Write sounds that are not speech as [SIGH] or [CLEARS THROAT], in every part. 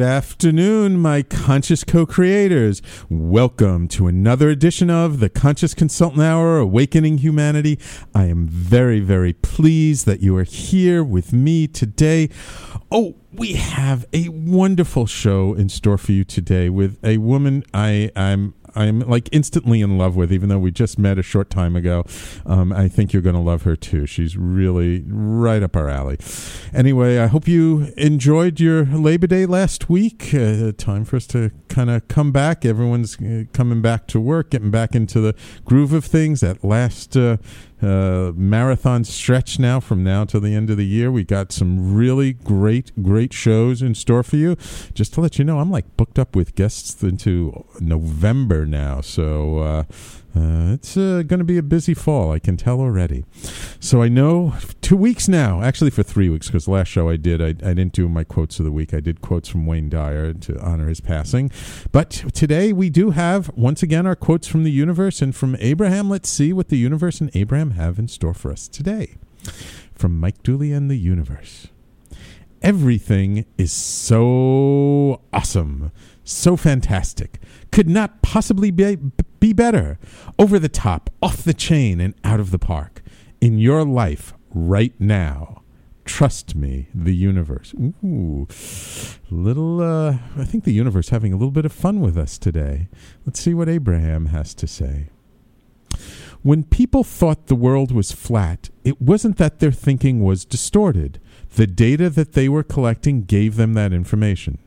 Good afternoon, my conscious co creators. Welcome to another edition of the Conscious Consultant Hour Awakening Humanity. I am very, very pleased that you are here with me today. Oh, we have a wonderful show in store for you today with a woman I, I'm I'm like instantly in love with, even though we just met a short time ago. Um, I think you're going to love her too. She's really right up our alley. Anyway, I hope you enjoyed your Labor Day last week. Uh, time for us to kind of come back. Everyone's uh, coming back to work, getting back into the groove of things. That last uh, uh, marathon stretch now from now till the end of the year. We got some really great, great shows in store for you. Just to let you know, I'm like booked up with guests into November now. So, uh, uh, it's uh, going to be a busy fall, I can tell already. So I know two weeks now, actually for three weeks, because last show I did, I, I didn't do my quotes of the week. I did quotes from Wayne Dyer to honor his passing. But today we do have, once again, our quotes from the universe and from Abraham. Let's see what the universe and Abraham have in store for us today. From Mike Dooley and the universe. Everything is so awesome, so fantastic could not possibly be, be better. Over the top, off the chain, and out of the park. In your life right now. Trust me, the universe. Ooh, little. Uh, I think the universe having a little bit of fun with us today. Let's see what Abraham has to say. When people thought the world was flat, it wasn't that their thinking was distorted. The data that they were collecting gave them that information.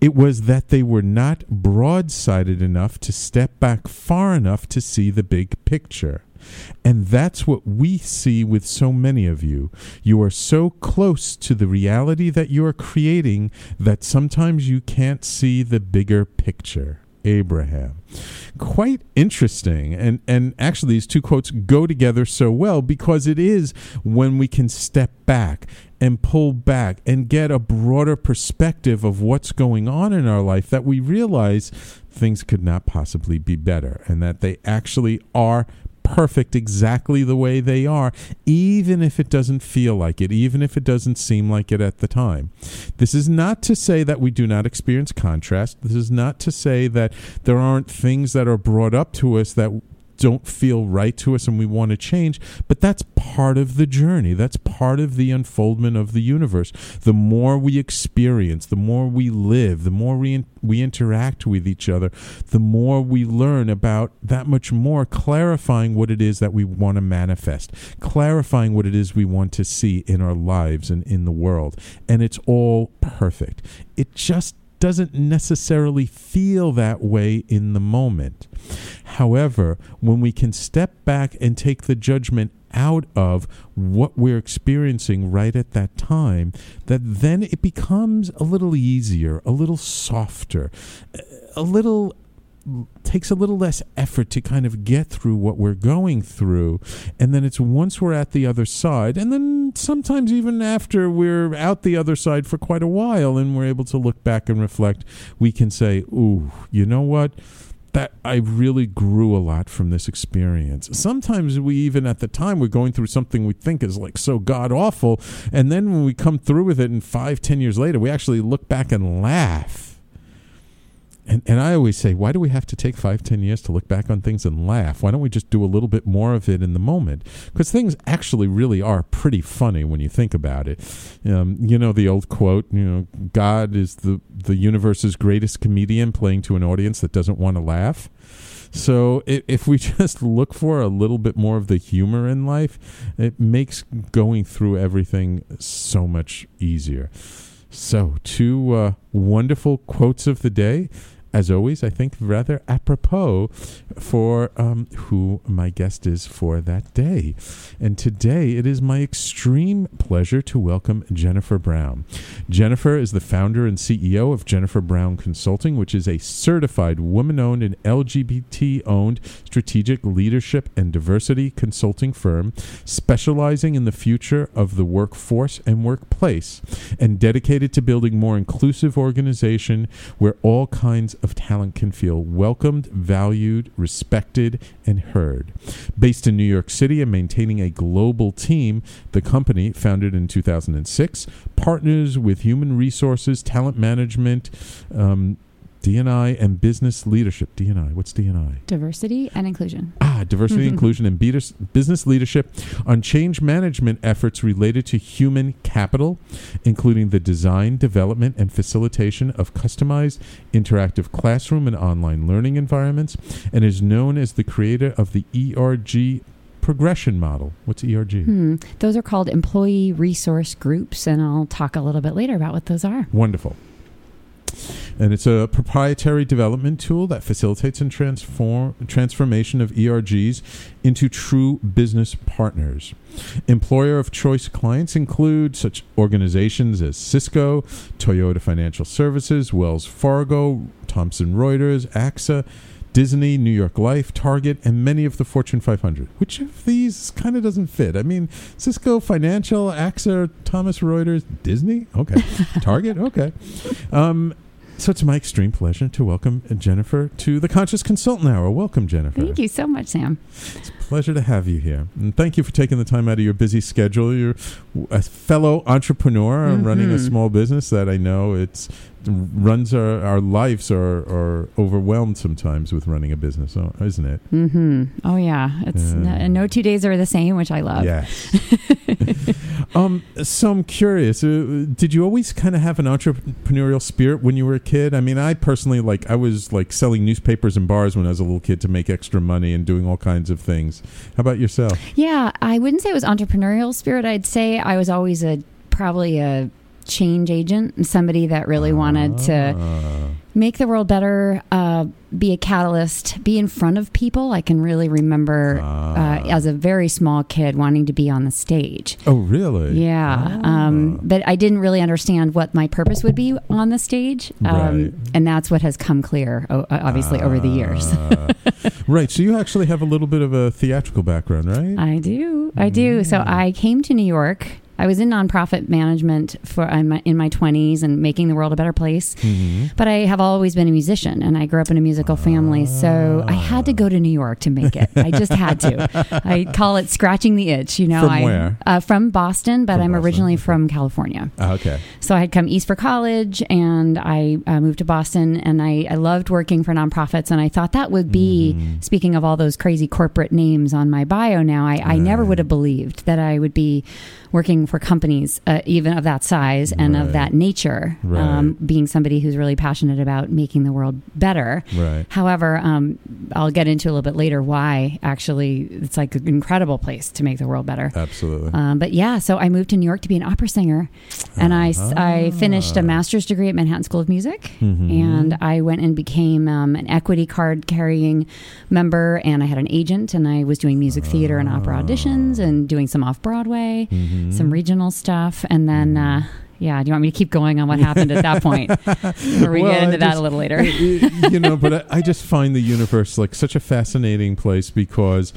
It was that they were not broad-sided enough to step back far enough to see the big picture. And that's what we see with so many of you. You are so close to the reality that you are creating that sometimes you can't see the bigger picture. Abraham. Quite interesting. And and actually these two quotes go together so well because it is when we can step back and pull back and get a broader perspective of what's going on in our life that we realize things could not possibly be better and that they actually are perfect exactly the way they are, even if it doesn't feel like it, even if it doesn't seem like it at the time. This is not to say that we do not experience contrast. This is not to say that there aren't things that are brought up to us that don't feel right to us and we want to change. But that's part of the journey. That's part of the unfoldment of the universe. The more we experience, the more we live, the more we, in, we interact with each other, the more we learn about that much more, clarifying what it is that we want to manifest, clarifying what it is we want to see in our lives and in the world. And it's all perfect. It just doesn't necessarily feel that way in the moment. However, when we can step back and take the judgment out of what we're experiencing right at that time, that then it becomes a little easier, a little softer, a little takes a little less effort to kind of get through what we're going through and then it's once we're at the other side and then sometimes even after we're out the other side for quite a while and we're able to look back and reflect we can say ooh you know what that I really grew a lot from this experience. Sometimes we even at the time we're going through something we think is like so god awful, and then when we come through with it, and five, ten years later, we actually look back and laugh. And, and I always say, why do we have to take five, ten years to look back on things and laugh? Why don't we just do a little bit more of it in the moment? Because things actually really are pretty funny when you think about it. Um, you know the old quote, you know, God is the, the universe's greatest comedian playing to an audience that doesn't want to laugh. So if we [LAUGHS] just look for a little bit more of the humor in life, it makes going through everything so much easier. So, two uh, wonderful quotes of the day as always, I think rather apropos for um, who my guest is for that day. And today it is my extreme pleasure to welcome Jennifer Brown. Jennifer is the founder and CEO of Jennifer Brown Consulting, which is a certified woman owned and LGBT owned strategic leadership and diversity consulting firm specializing in the future of the workforce and workplace and dedicated to building more inclusive organization where all kinds of talent can feel welcomed, valued, respected, and heard. Based in New York City and maintaining a global team, the company, founded in 2006, partners with human resources, talent management, um, D&I and business leadership. D&I, what's D&I? Diversity and inclusion. Ah, diversity, inclusion, and business leadership on change management efforts related to human capital, including the design, development, and facilitation of customized interactive classroom and online learning environments, and is known as the creator of the ERG progression model. What's ERG? Hmm. Those are called employee resource groups, and I'll talk a little bit later about what those are. Wonderful. And it's a proprietary development tool that facilitates and transform transformation of ERGs into true business partners. Employer of choice clients include such organizations as Cisco, Toyota Financial Services, Wells Fargo, Thomson Reuters, AXA, Disney, New York Life, Target, and many of the Fortune 500. Which of these kind of doesn't fit? I mean, Cisco, Financial, AXA, Thomas Reuters, Disney? Okay. [LAUGHS] Target? Okay. Um, so it's my extreme pleasure to welcome Jennifer to the Conscious Consultant Hour. Welcome, Jennifer. Thank you so much, Sam. It's a pleasure to have you here. And thank you for taking the time out of your busy schedule. You're a fellow entrepreneur mm-hmm. running a small business that I know it's runs our, our lives are, are overwhelmed sometimes with running a business, isn't it? Mm-hmm. Oh yeah, it's yeah. No, no, two days are the same, which I love. Yes. [LAUGHS] um, so I'm curious. Uh, did you always kind of have an entrepreneurial spirit when you were a kid? I mean, I personally like I was like selling newspapers and bars when I was a little kid to make extra money and doing all kinds of things. How about yourself? Yeah, I wouldn't say it was entrepreneurial spirit. I'd say I was always a probably a change agent, somebody that really wanted to ah. make the world better, uh, be a catalyst, be in front of people. I can really remember uh, ah. as a very small kid wanting to be on the stage. Oh, really? Yeah. Um, ah. but I didn't really understand what my purpose would be on the stage. Um, right. And that's what has come clear, obviously, over the years. [LAUGHS] right. So you actually have a little bit of a theatrical background, right? I do. I do. So mm. I came to New York I was in nonprofit management for in my twenties and making the world a better place. Mm-hmm. But I have always been a musician, and I grew up in a musical family, so I had to go to New York to make it. I just had to. I [LAUGHS] call it scratching the itch. You know, from I, where? Uh, from Boston, but from I'm Boston. originally from California. Oh, okay. So I had come east for college, and I uh, moved to Boston, and I, I, loved working for nonprofits, and I thought that would be. Mm-hmm. Speaking of all those crazy corporate names on my bio now, I, I never would have believed that I would be working for companies, uh, even of that size and Right. of that nature, um, being somebody who's really passionate about making the world better. Right. However, um, I'll get into a little bit later why actually it's like an incredible place to make the world better. Absolutely. Um, but yeah, so I moved to New York to be an opera singer, and I I finished a master's degree at Manhattan School of Music, Mhm. and I went and became um, an equity card carrying member, and I had an agent, and I was doing music theater and opera auditions, and doing some off Broadway, Mhm. some regional stuff, and then. Uh, yeah, do you want me to keep going on what [LAUGHS] happened at that point? or we Well, get I into that just- a little later? you know, but I, I just find the universe like such a fascinating place because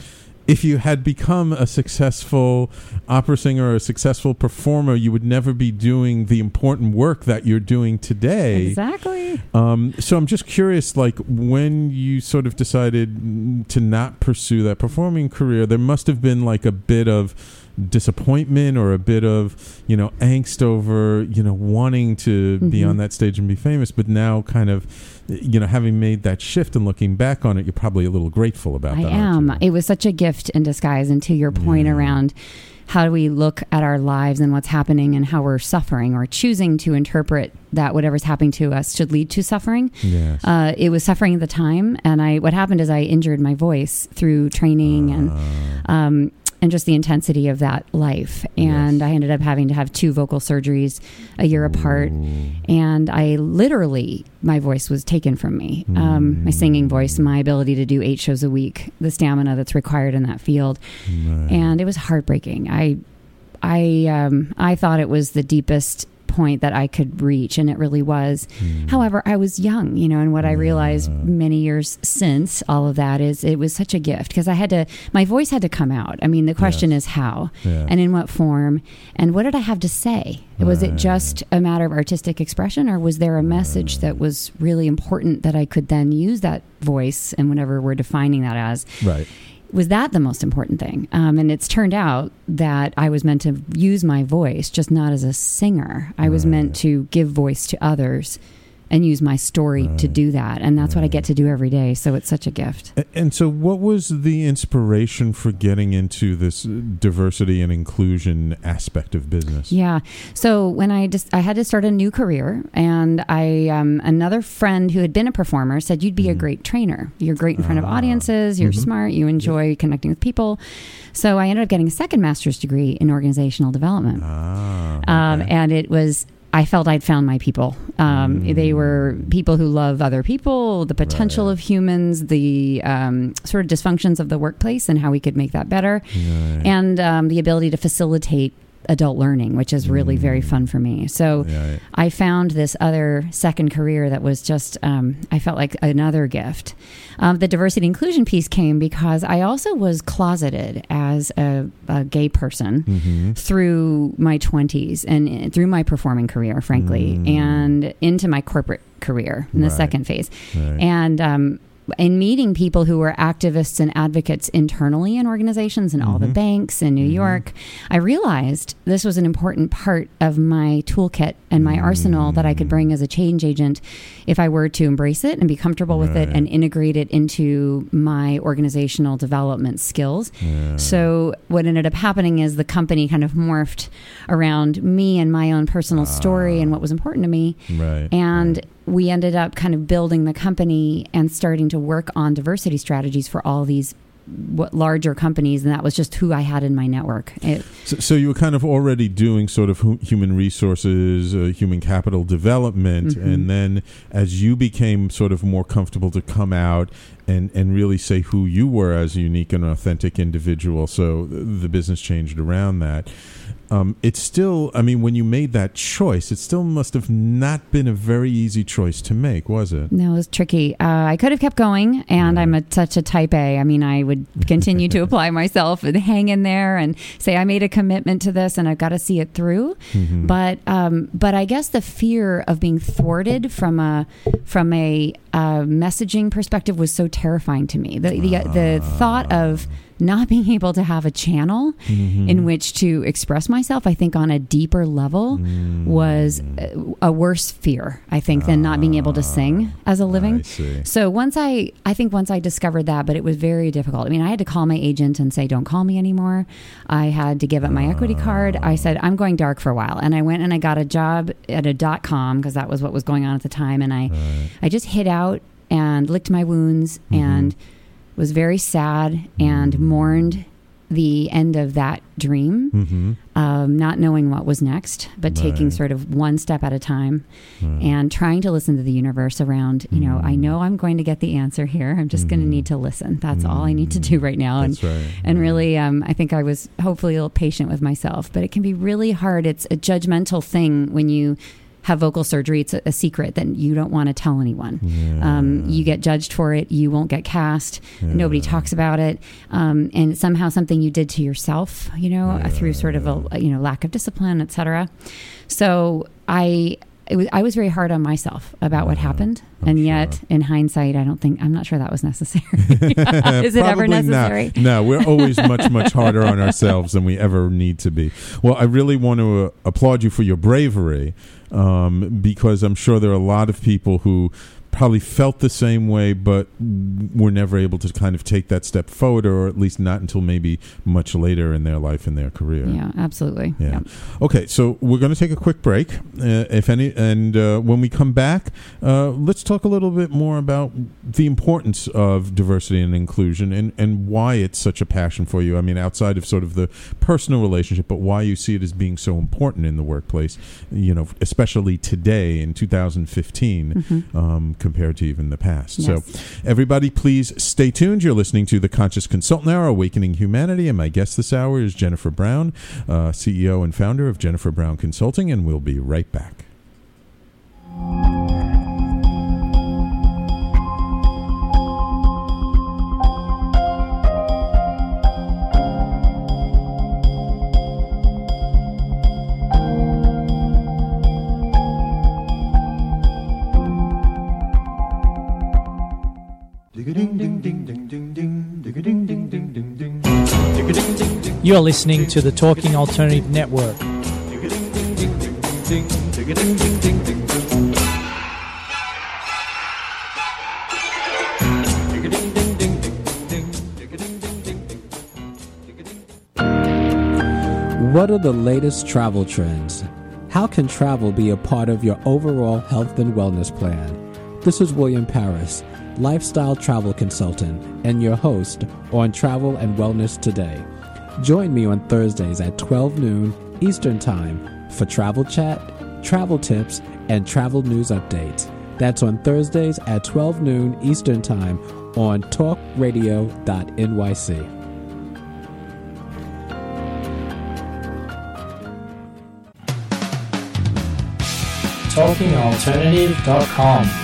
if you had become a successful opera singer or a successful performer, you would never be doing the important work that you're doing today. exactly. Um, so I'm just curious, like when you sort of decided to not pursue that performing career, there must have been like a bit of disappointment or a bit of you know angst over you know wanting to be Mhm. on that stage and be famous, but now kind of you know having made that shift and looking back on it, you're probably a little grateful about I that. aren't am. It was such a gift in disguise. And to your point Yeah. around how do we look at our lives and what's happening and how we're suffering or choosing to interpret that whatever's happening to us should lead to suffering. yes. Uh, it was suffering at the time. And I, what happened is I injured my voice through training and, Ah. um, and just the intensity of that life. And Yes. I ended up having to have two vocal surgeries a year apart. And I literally, my voice was taken from me. Um, my singing voice, my ability to do eight shows a week, the stamina that's required in that field. And it was heartbreaking. I, I, um, I thought it was the deepest point that I could reach, and it really was. Hmm. However, I was young, you know, and what I realized many years since all of that is it was such a gift because I had to, my voice had to come out. I mean, the question Yes. is how Yeah. and in what form and what did I have to say? Was it just a matter of artistic expression or was there a message that was really important that I could then use that voice and whatever we're defining that as? right. Was that the most important thing? Um, and it's turned out that I was meant to use my voice, just not as a singer. I was meant to give voice to others and use my story to do that. And that's what I get to do every day. So it's such a gift. A- And so, what was the inspiration for getting into this diversity and inclusion aspect of business? Yeah. So when I just I had to start a new career, and I um, another friend who had been a performer said you'd be a Mhm. great trainer. You're great in front of Ah. audiences. You're Mhm. smart. You enjoy connecting with people. So I ended up getting a second master's degree in organizational development, Ah, um, and it was. I felt I'd found my people. Um, Mm. They were people who love other people, the potential Right. of humans, the um, sort of dysfunctions of the workplace, and how we could make that better Right. and um, the ability to facilitate adult learning, which is really very Mm. fun for me. So Yeah, I found this other second career that was just, um, I felt like another gift. Um, the diversity inclusion piece came because I also was closeted as a, a gay person Mhm. through my 20s and uh, through my performing career, frankly, Mm. and into my corporate career in the Right. second phase. Right. And um, in meeting people who were activists and advocates internally in organizations and all the Mhm. banks in New Mhm. York, I realized this was an important part of my toolkit and my arsenal that I could bring as a change agent if I were to embrace it and be comfortable with it and integrate it into my organizational development skills. Yeah. So what ended up happening is the company kind of morphed around me and my own personal story and what was important to me. right. And right. We ended up kind of building the company and starting to work on diversity strategies for all these what larger companies, and that was just who I had in my network. It, So, so you were kind of already doing sort of human resources, uh, human capital development, Mhm. and then as you became sort of more comfortable to come out and and really say who you were as a unique and authentic individual, so th- the business changed around that. Um, it's still, I mean, when you made that choice, it still must have not been a very easy choice to make, was it? no, it was tricky. Uh, I could have kept going, and I'm a, such a type A. I mean, I would continue to [LAUGHS] apply myself and hang in there and say I made a commitment to this, and I've got to see it through. Mhm. But um, but I guess the fear of being thwarted from a from a uh, messaging perspective was so terrifying to me. The the, the thought of not being able to have a channel Mm-hmm. in which to express myself, I think on a deeper level was Mm. a, a worse fear, I think, than not being able to sing as a living. Ah. So once I, I think once I discovered that, but it was very difficult. I mean, I had to call my agent and say, "Don't call me anymore." I had to give up my equity card. I said, "I'm going dark for a while," and I went and I got a job at a dot com because that was what was going on at the time, and I, I just hid out and licked my wounds and was very sad and mourned the end of that dream, Mm-hmm. um, not knowing what was next, but taking sort of one step at a time and trying to listen to the universe around, you know, I know I'm going to get the answer here. I'm just going to need to listen. That's all I need to do right now. That's right. And really, um, I think I was hopefully a little patient with myself, but it can be really hard. It's a judgmental thing when you have vocal surgery. It's a, a secret that you don't want to tell anyone. Um, you get judged for it. You won't get cast. Nobody talks about it. Um, and somehow something you did to yourself, you know, through sort of a, you know, lack of discipline, et cetera. So I, it was, I was very hard on myself about what happened. I'm and sure. yet in hindsight, I don't think, I'm not sure that was necessary. [LAUGHS] [LAUGHS] Is it ever Probably not. necessary? No, we're always much, much [LAUGHS] harder on ourselves than we ever need to be. Well, I really want to uh, applaud you for your bravery um, because I'm sure there are a lot of people who probably felt the same way, but were never able to kind of take that step forward, or at least not until maybe much later in their life and their career. Yeah, absolutely. Yeah. Okay, so we're going to take a quick break, uh, if any, and uh, when we come back, uh, let's talk a little bit more about the importance of diversity and inclusion and, and why it's such a passion for you. I mean, outside of sort of the personal relationship, but why you see it as being so important in the workplace, you know, especially today in 2015 um, compared to even the past. Yes. So, everybody, please stay tuned. You're listening to the Conscious Consultant Hour, Awakening Humanity, and my guest this hour is Jennifer Brown, uh, CEO and founder of Jennifer Brown Consulting, and we'll be right back. You're listening to the Talking Alternative Network. What are the latest travel trends? How can travel be a part of your overall health and wellness plan? This is William Paris, lifestyle travel consultant, and your host on Travel and Wellness Today. Join me on Thursdays at 12 noon Eastern Time for travel chat, travel tips, and travel news updates. That's on Thursdays at 12 noon Eastern Time on talkradio.nyc. TalkingAlternative.com.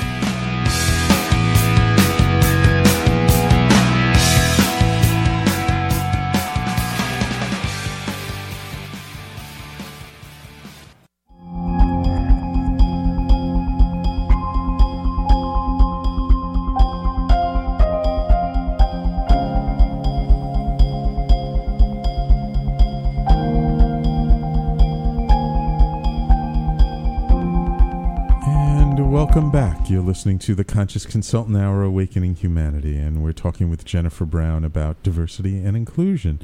You're listening to the Conscious Consultant Hour Awakening Humanity, and we're talking with Jennifer Brown about diversity and inclusion.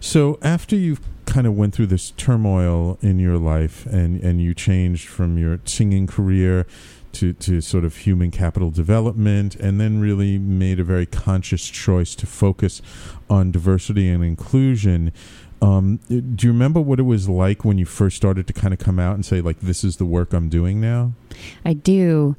So, after you've kind of went through this turmoil in your life and, and you changed from your singing career to, to sort of human capital development, and then really made a very conscious choice to focus on diversity and inclusion. Um, do you remember what it was like when you first started to kind of come out and say, like, this is the work I'm doing now? I do.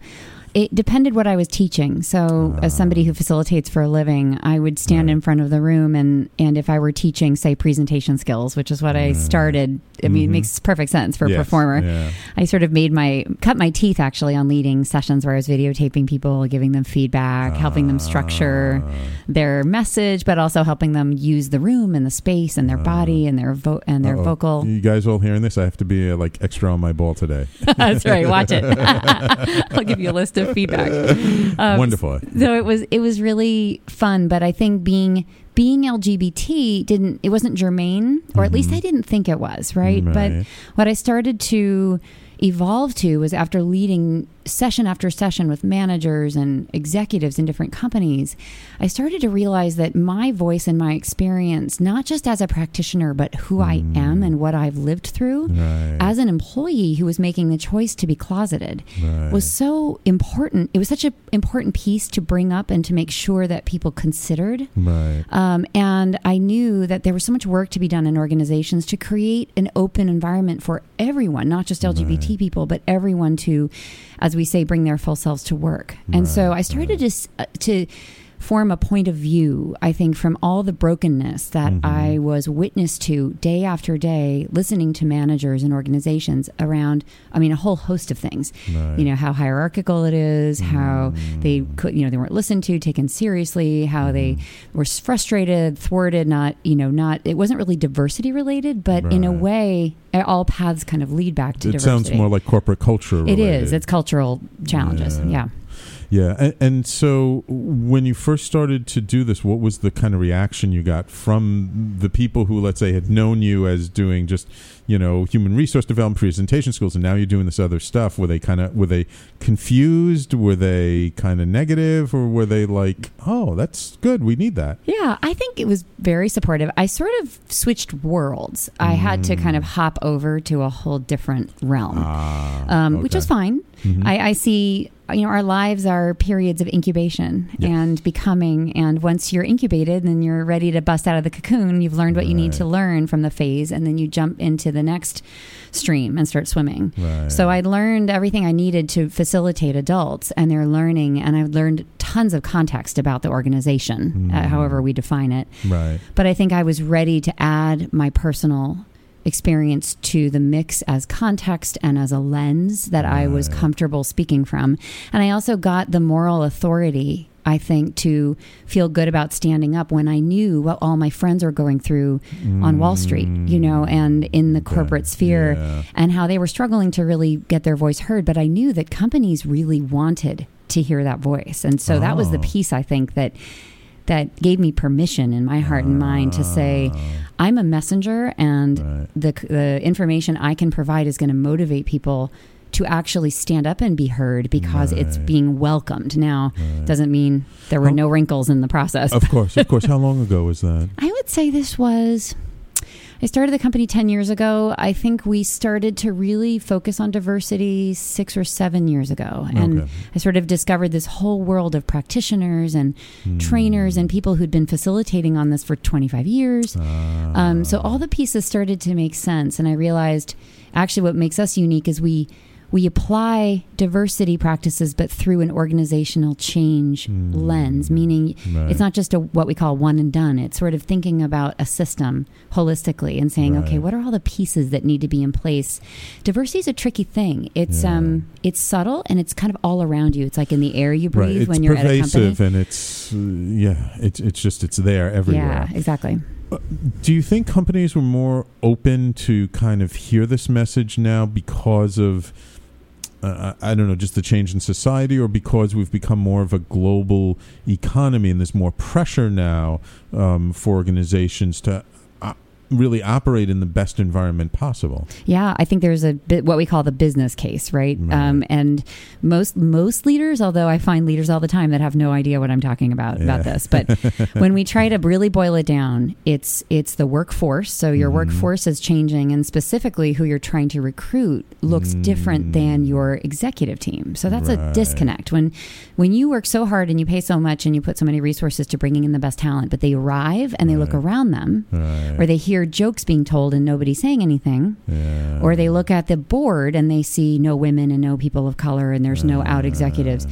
It depended what I was teaching. So, as somebody who facilitates for a living, I would stand in front of the room, and and if I were teaching, say, presentation skills, which is what I started. I mean, it Mhm. makes perfect sense for a performer. yeah. I sort of made my cut my teeth actually on leading sessions where I was videotaping people, giving them feedback, helping them structure Ah. their message, but also helping them use the room and the space and their body and their vo- and their Uh-oh. vocal. You guys all hearing this? I have to be uh, like extra on my ball today. [LAUGHS] That's right. Watch it. [LAUGHS] [LAUGHS] I'll give you a list of [LAUGHS] feedback. Um, Wonderful. So it was it was really fun, but I think being being LGBT didn't it wasn't germane, or at least I didn't think it was, right? Right. But what I started to evolve to was after leading session after session with managers and executives in different companies, I started to realize that my voice and my experience, not just as a practitioner, but who I am and what I've lived through Right. as an employee who was making the choice to be closeted, Right. was so important. It was such an important piece to bring up and to make sure that people considered. Right. Um, and I knew that there was so much work to be done in organizations to create an open environment for everyone, not just LGBT people, but everyone to, as we say, bring their full selves to work. And so I started to uh, to form a point of view, I think, from all the brokenness that mm-hmm. I was witness to day after day, listening to managers and organizations around, I mean, a whole host of things. Right. You know, how hierarchical it is, how they mm. could, you know, they weren't listened to, taken seriously, how they mm-hmm. were frustrated, thwarted, not, you know, not, it wasn't really diversity related, but in a way, all paths kind of lead back to it diversity. sounds more like corporate culture. It related. is. It's cultural challenges. Yeah. Yeah. Yeah, and, and so when you first started to do this, what was the kind of reaction you got from the people who, let's say, had known you as doing just, you know, human resource development presentation skills, and now you're doing this other stuff? Were they kind of were they confused? Were they kind of negative, or were they like, "Oh, that's good, we need that"? Yeah, I think it was very supportive. I sort of switched worlds. I had to kind of hop over to a whole different realm, Ah, um, which okay. was fine. Mhm. I, I see, you know, our lives are periods of incubation Yes. and becoming. And once you're incubated, then you're ready to bust out of the cocoon. You've learned what you need to learn from the phase, and then you jump into the next stream and start swimming. Right. So I learned everything I needed to facilitate adults and their learning, and I learned tons of context about the organization, uh, Mm. however we define it. right, But I think I was ready to add my personal experience to the mix as context and as a lens that I was comfortable speaking from. And I also got the moral authority, I think, to feel good about standing up when I knew what all my friends were going through on Wall Street, you know, and in the corporate sphere Yeah. and how they were struggling to really get their voice heard. But I knew that companies really wanted to hear that voice. And so that was the Oh. piece I think that that gave me permission in my heart and mind to say, I'm a messenger, and Ah. Right. the the information I can provide is going to motivate people to actually stand up and be heard because it's being welcomed. Now, doesn't mean there were How- no wrinkles in the process. Of course, of course. [LAUGHS] How long ago was that? I would say this was. I started the company 10 years ago. I think we started to really focus on diversity six or seven years ago. And Okay. I sort of discovered this whole world of practitioners and trainers and people who'd been facilitating on this for 25 years. Ah. Um, so all the pieces started to make sense, and I realized actually what makes us unique is we we apply diversity practices, but through an organizational change lens, meaning Right. it's not just a what we call one and done. It's sort of thinking about a system holistically and saying, okay, what are all the pieces that need to be in place? Diversity is a tricky thing. It's Yeah. um it's subtle and it's kind of all around you. It's like in the air you breathe right. When you're at a company. It's pervasive and it's uh, yeah. It's it's just it's there everywhere. Yeah, exactly. Do you think companies were more open to kind of hear this message now because of, uh, I don't know, just the change in society, or because we've become more of a global economy and there's more pressure now um, for organizations to really operate in the best environment possible? Yeah, I think there's a bit what we call the business case, right? Right. Um, and most most leaders, although I find leaders all the time that have no idea what I'm talking about about this, but [LAUGHS] when we try to really boil it down, it's it's the workforce. So your Mhm. workforce is changing, and specifically who you're trying to recruit looks different than your executive team. So that's Mm. Right. a disconnect when when you work so hard and you pay so much and you put so many resources to bringing in the best talent, but they arrive and they look around them, Right. or they hear jokes being told and nobody saying anything yeah. or they look at the board and they see no women and no people of color and there's no out executives.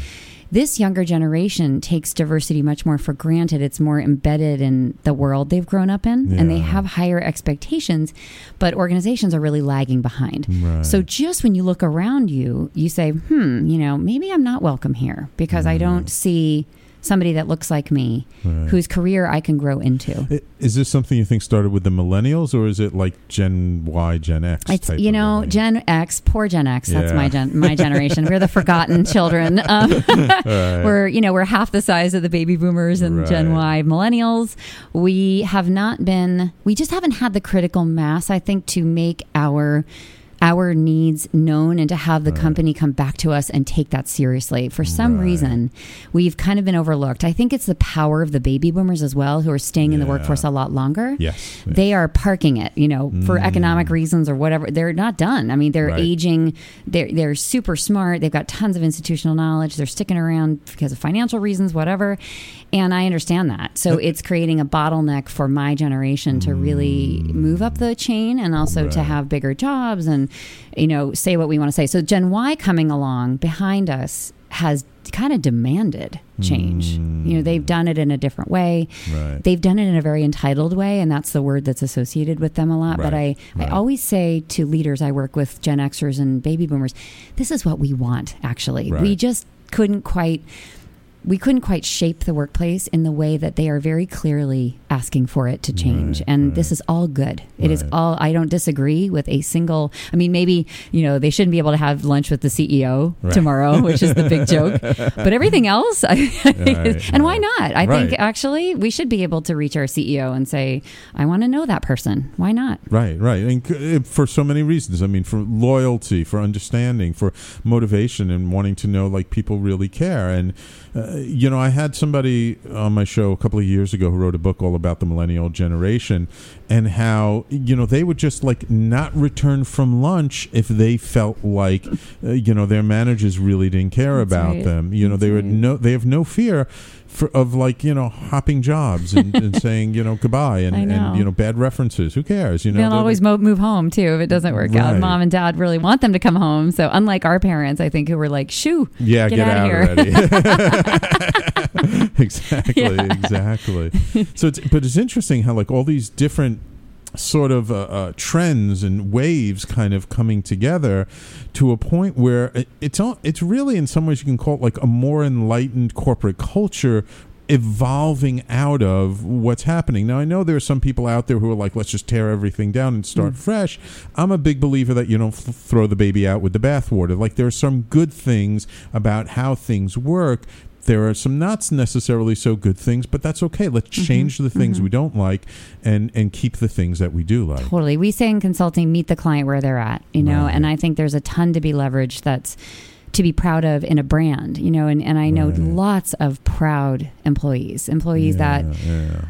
This younger generation takes diversity much more for granted. It's more embedded in the world they've grown up in and they have higher expectations, but organizations are really lagging behind. Right. So just when you look around you, you say, hmm, you know, maybe I'm not welcome here because I Mm. don't see somebody that looks like me, Right. whose career I can grow into. Is this something you think started with the millennials, or is it like Gen Y, Gen X? It's type you know? Gen X, poor Gen X. That's Yeah. my gen, my generation. We're the [LAUGHS] forgotten children. [LAUGHS] Um, Right. We're you know we're half the size of the baby boomers and Gen Y millennials. We have not been. We just haven't had the critical mass. I think to make our our needs known and to have the company come back to us and take that seriously. For some Right. reason, we've kind of been overlooked. I think it's the power of the baby boomers as well, who are staying in the workforce a lot longer Yes. yes. they are parking it, you know, for mm. economic reasons or whatever. They're not done. I mean, they're Right. aging. They're they're super smart. They've got tons of institutional knowledge. They're sticking around because of financial reasons, whatever. And I understand that. So it's creating a bottleneck for my generation to really mm. move up the chain and also to have bigger jobs and you know say what we want to say. So Gen Y coming along behind us has kind of demanded change. Hmm. You know, they've done it in a different way Right. they've done it in a very entitled way and that's the word that's associated with them a lot but I, right. I always say to leaders i work with gen xers and baby boomers this is what we want actually we just couldn't quite we couldn't quite shape the workplace in the way that they are very clearly asking for it to change Right, and right. this is all good It is Right. all i don't disagree with a single i mean maybe you know they shouldn't be able to have lunch with the ceo tomorrow which is the big [LAUGHS] joke but everything else I is- [LAUGHS] and why not i think actually we should be able to reach our ceo and say i want to know that person why not Right, right. And for so many reasons. I mean, for loyalty, for understanding, for motivation, and wanting to know like people really care. And, uh, you know, I had somebody on my show a couple of years ago who wrote a book all about the millennial generation and how, you know, they would just like not return from lunch if they felt like, uh, you know, their managers really didn't care That's about right. them. You know, they That's would right. no, they have no fear. For, of like you know hopping jobs and, and [LAUGHS] saying you know goodbye and, know. and you know bad references who cares you know they'll always mo- move home too if it doesn't work out. Right. Mom and dad really want them to come home. So unlike our parents, I think who were like, "Shoo, Yeah, Get get, outta out, here. already. [LAUGHS] [LAUGHS] exactly, Yeah. exactly. So, it's, but it's interesting how like all these different sort of uh, uh, trends and waves kind of coming together to a point where it, it's all, it's really in some ways you can call it like a more enlightened corporate culture evolving out of what's happening. Now I know there are some people out there who are like let's just tear everything down and start fresh. I'm a big believer that you don't f- throw the baby out with the bathwater. Like there are some good things about how things work. There are some not necessarily so good things, but that's okay. Let's mm-hmm. change the things mm-hmm. we don't like and and keep the things that we do like. Totally. We say in consulting, meet the client where they're at, you know, Right. and I think there's a ton to be leveraged that's to be proud of in a brand, you know, and, and I know Right. lots of proud employees, employees that Yeah,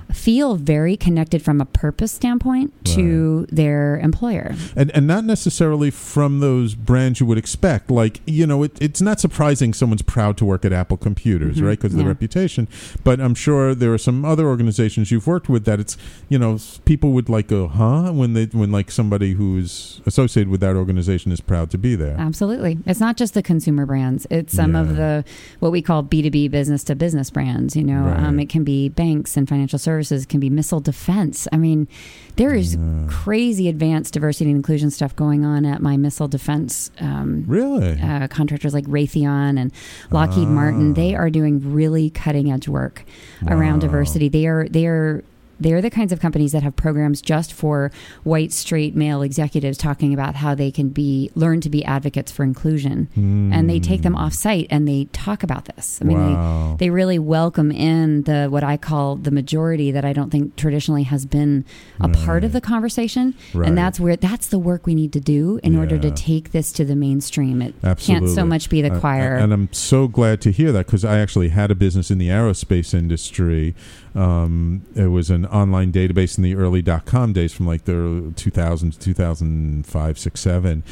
yeah. feel very connected from a purpose standpoint to their employer. and and not necessarily from those brands you would expect. Like you know, it, it's not surprising someone's proud to work at Apple Computers, mm-hmm. right? Because of the reputation. But I'm sure there are some other organizations you've worked with that it's you know people would like go, huh? When they when like somebody who's associated with that organization is proud to be there. Absolutely. It's not just the consumer brands. It's some Yeah. of the what we call B2B business to business brands, you know. Um, it can be banks and financial services, it can be missile defense. I mean, there is crazy advanced diversity and inclusion stuff going on at my missile defense um, Really? uh, contractors like Raytheon and Lockheed Martin. They are doing really cutting edge work around diversity. They are they are they're the kinds of companies that have programs just for white straight male executives talking about how they can be learn to be advocates for inclusion and they take them off site and they talk about this i mean Wow. they, they really welcome in the what i call the majority that i don't think traditionally has been a part of the conversation Right. and that's where that's the work we need to do in order to take this to the mainstream it Absolutely. can't so much be the Uh, choir and I'm so glad to hear that because I actually had a business in the aerospace industry. Um, it was an online database in the early dot com days from like the 2000 to 2005, 6, 7.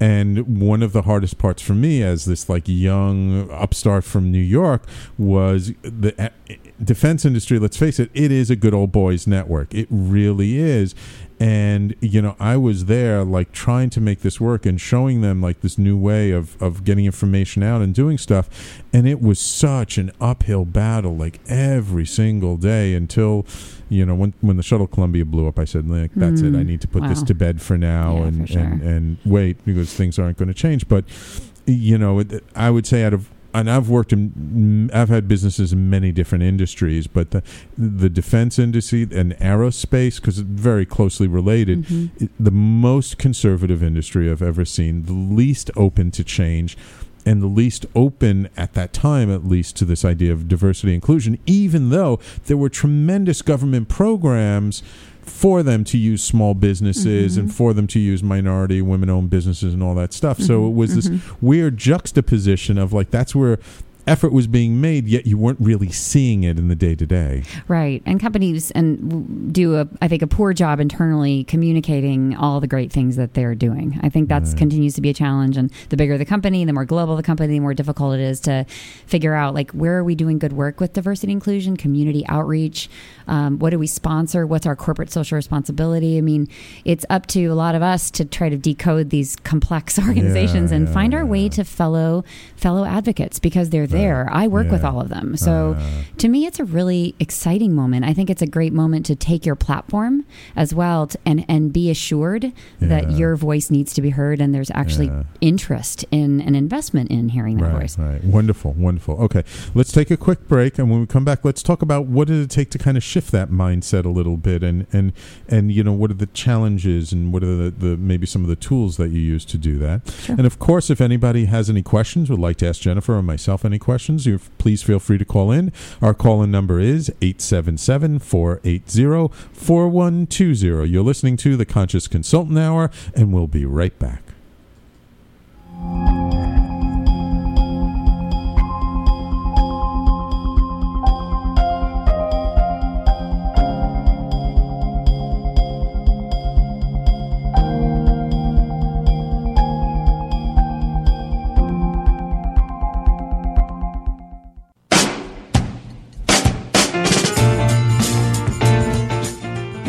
And one of the hardest parts for me as this like young upstart from New York was the defense industry. Let's face it, it is a good old boys network. It really is and you know i was there like trying to make this work and showing them like this new way of of getting information out and doing stuff and it was such an uphill battle like every single day until you know when when the shuttle columbia blew up i said like that's it i mm. need to put this to bed for now Yeah, and for sure. and and wait because things aren't going to change but you know it, i would say out of and I've worked in, I've had businesses in many different industries, but the the defense industry and aerospace, because it's very closely related, Mm-hmm. the most conservative industry I've ever seen, the least open to change. And the least open at that time, at least, to this idea of diversity inclusion, even though there were tremendous government programs for them to use small businesses Mm-hmm. and for them to use minority women owned businesses and all that stuff. So Mm-hmm. it was this weird juxtaposition of like that's where effort was being made, yet you weren't really seeing it in the day to day. Right. And companies and do a I think a poor job internally communicating all the great things that they're doing. I think that's continues to be a challenge and the bigger the company, the more global the company, the more difficult it is to figure out like where are we doing good work with diversity inclusion, community outreach, um, what do we sponsor, what's our corporate social responsibility? I mean, it's up to a lot of us to try to decode these complex [LAUGHS] organizations and yeah, find our way to fellow fellow advocates because they're there. I work with all of them. So Uh, to me it's a really exciting moment i think it's a great moment to take your platform as well to, and and be assured that your voice needs to be heard and there's actually Yeah. interest in an investment in hearing that Right, voice right. Wonderful, wonderful. Okay, let's take a quick break, and when we come back, let's talk about what did it take to kind of shift that mindset a little bit, and and and you know what are the challenges, and what are the, the maybe some of the tools that you use to do that. And of course, if anybody has any questions, would like to ask Jennifer or myself any questions, you please feel free to call in. Our call in number is 877-480-4120. You're listening to the Conscious Consultant Hour, and we'll be right back.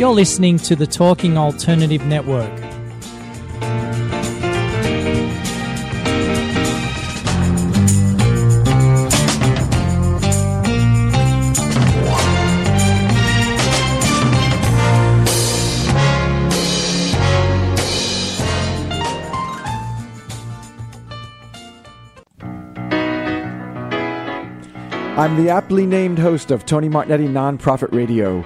You're listening to the Talking Alternative Network. I'm the aptly named host of Tony Martignetti Nonprofit Radio,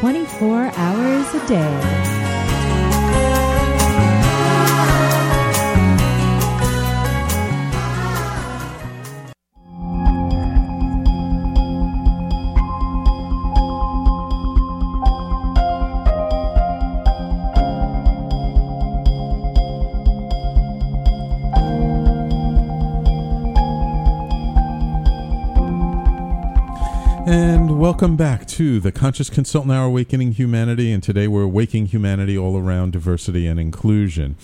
24 hours a day. Welcome back to the Conscious Consultant Hour Awakening Humanity. And today we're awakening humanity all around diversity and inclusion.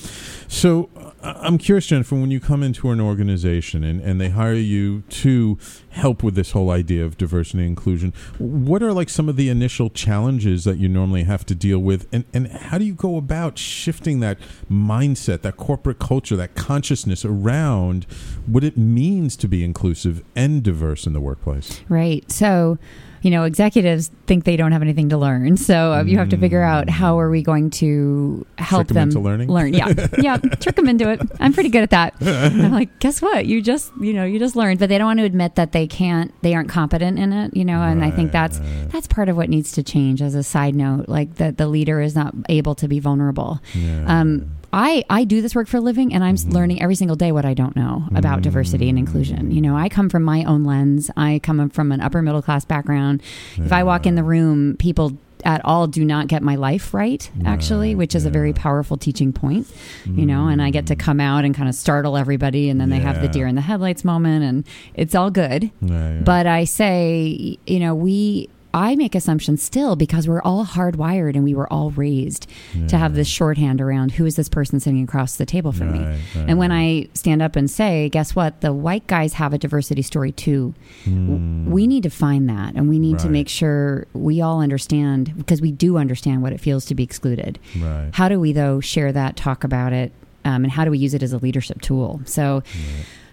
So uh, I'm curious, Jennifer, when you come into an organization and, and they hire you to help with this whole idea of diversity and inclusion, what are like some of the initial challenges that you normally have to deal with? And, and how do you go about shifting that mindset, that corporate culture, that consciousness around what it means to be inclusive and diverse in the workplace? Right. So, you know, executives think they don't have anything to learn. So uh, you have to figure out how are we going to help them into learning? learn. Yeah, [LAUGHS] yeah, trick them into it. I'm pretty good at that. [LAUGHS] I'm like, guess what? You just, you know, you just learned, but they don't want to admit that they can't, they aren't competent in it. You know, and I think that's that's part of what needs to change. As a side note, like that the leader is not able to be vulnerable. Um, I, I do this work for a living and I'm s mm-hmm. learning every single day what I don't know about diversity and mm-hmm. inclusion. You know, I come from my own lens. I come from an upper middle class background. If I walk in the room, people at all do not get my life right, actually, which is a very powerful teaching point, you know, and I get to mm. come out and kind of startle everybody and then they have the deer in the headlights moment and it's all good. Yeah, yeah. But I say, you know, we I make assumptions still because we're all hardwired and we were all raised to have this shorthand around who is this person sitting across the table from me. Right, right, and when I stand up and say, guess what? The white guys have a diversity story too. W- We need to find that and we need to. Make sure we all understand because we do understand what it feels to be excluded. Right. How do we though share that, talk about it, um, and how do we use it as a leadership tool? So,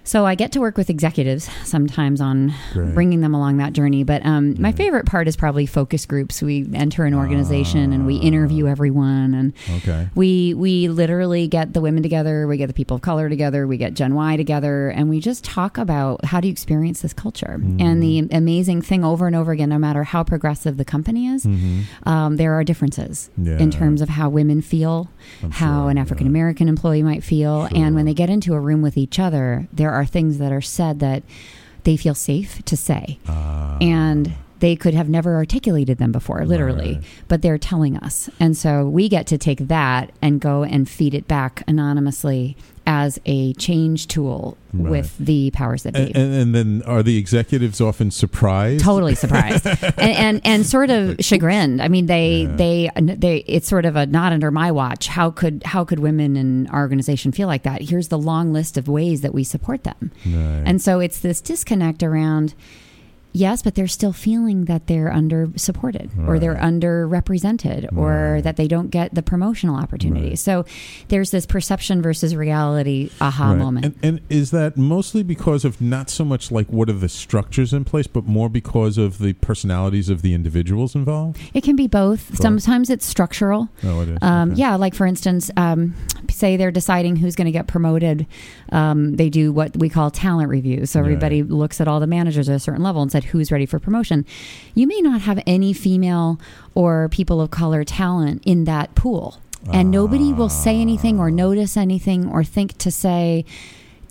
so I get to work with executives sometimes on Great. bringing them along that journey. But um, my favorite part is probably focus groups. We enter an organization and we interview everyone, and Okay. we we literally get the women together, we get the people of color together, we get Gen Y together, and we just talk about how do you experience this culture. And the amazing thing over and over again, no matter how progressive the company is, um, there are differences Yeah. in terms of how women feel, I'm how sure, an. African American employee might feel, and when they get into a room with each other, there are things that are said that they feel safe to say, Ah. and they could have never articulated them before, literally, Right. but they're telling us, and so we get to take that and go and feed it back anonymously as a change tool Right. with the powers that be. And, and, and then are the executives often surprised? totally surprised [LAUGHS] and, and and sort of chagrined i mean they they they it's sort of a not under my watch how could how could women in our organization feel like that here's the long list of ways that we support them Right. and so it's this disconnect around yes but they're still feeling that they're under supported or they're Right. underrepresented or that they don't get the promotional opportunities Right. so there's this perception versus reality aha Right. moment And, and is that mostly because of not so much like what are the structures in place, but more because of the personalities of the individuals involved? it can be both sometimes it's structural Oh, it is. Um, Okay. Yeah, like for instance, um, say they're deciding who's going to get promoted. Um, they do what we call talent reviews. So everybody looks at all the managers at a certain level and said who's ready for promotion. You may not have any female or people of color talent in that pool, and nobody will say anything or notice anything or think to say.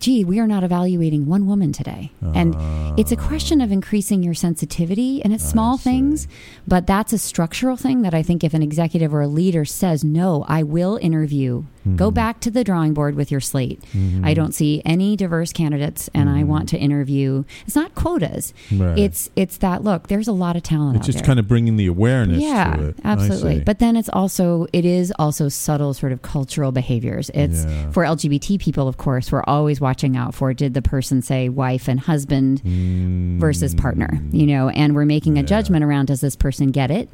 Gee, we are not evaluating one woman today. And it's a question of increasing your sensitivity, and it's small things, but that's a structural thing that I think if an executive or a leader says, no, I will interview, go Mm-hmm. back to the drawing board with your slate. I don't see any diverse candidates and I want to interview. It's not quotas. Mm-hmm. Right. It's it's that look, there's a lot of talent It's just there. kind of bringing the awareness yeah, to it. I absolutely. But then it's also it is also subtle sort of cultural behaviors. It's Yeah. for LGBT people, of course, we're always watching out for did the person say wife and husband versus partner, you know, and we're making a Mm. Yeah. judgment around does this person get it?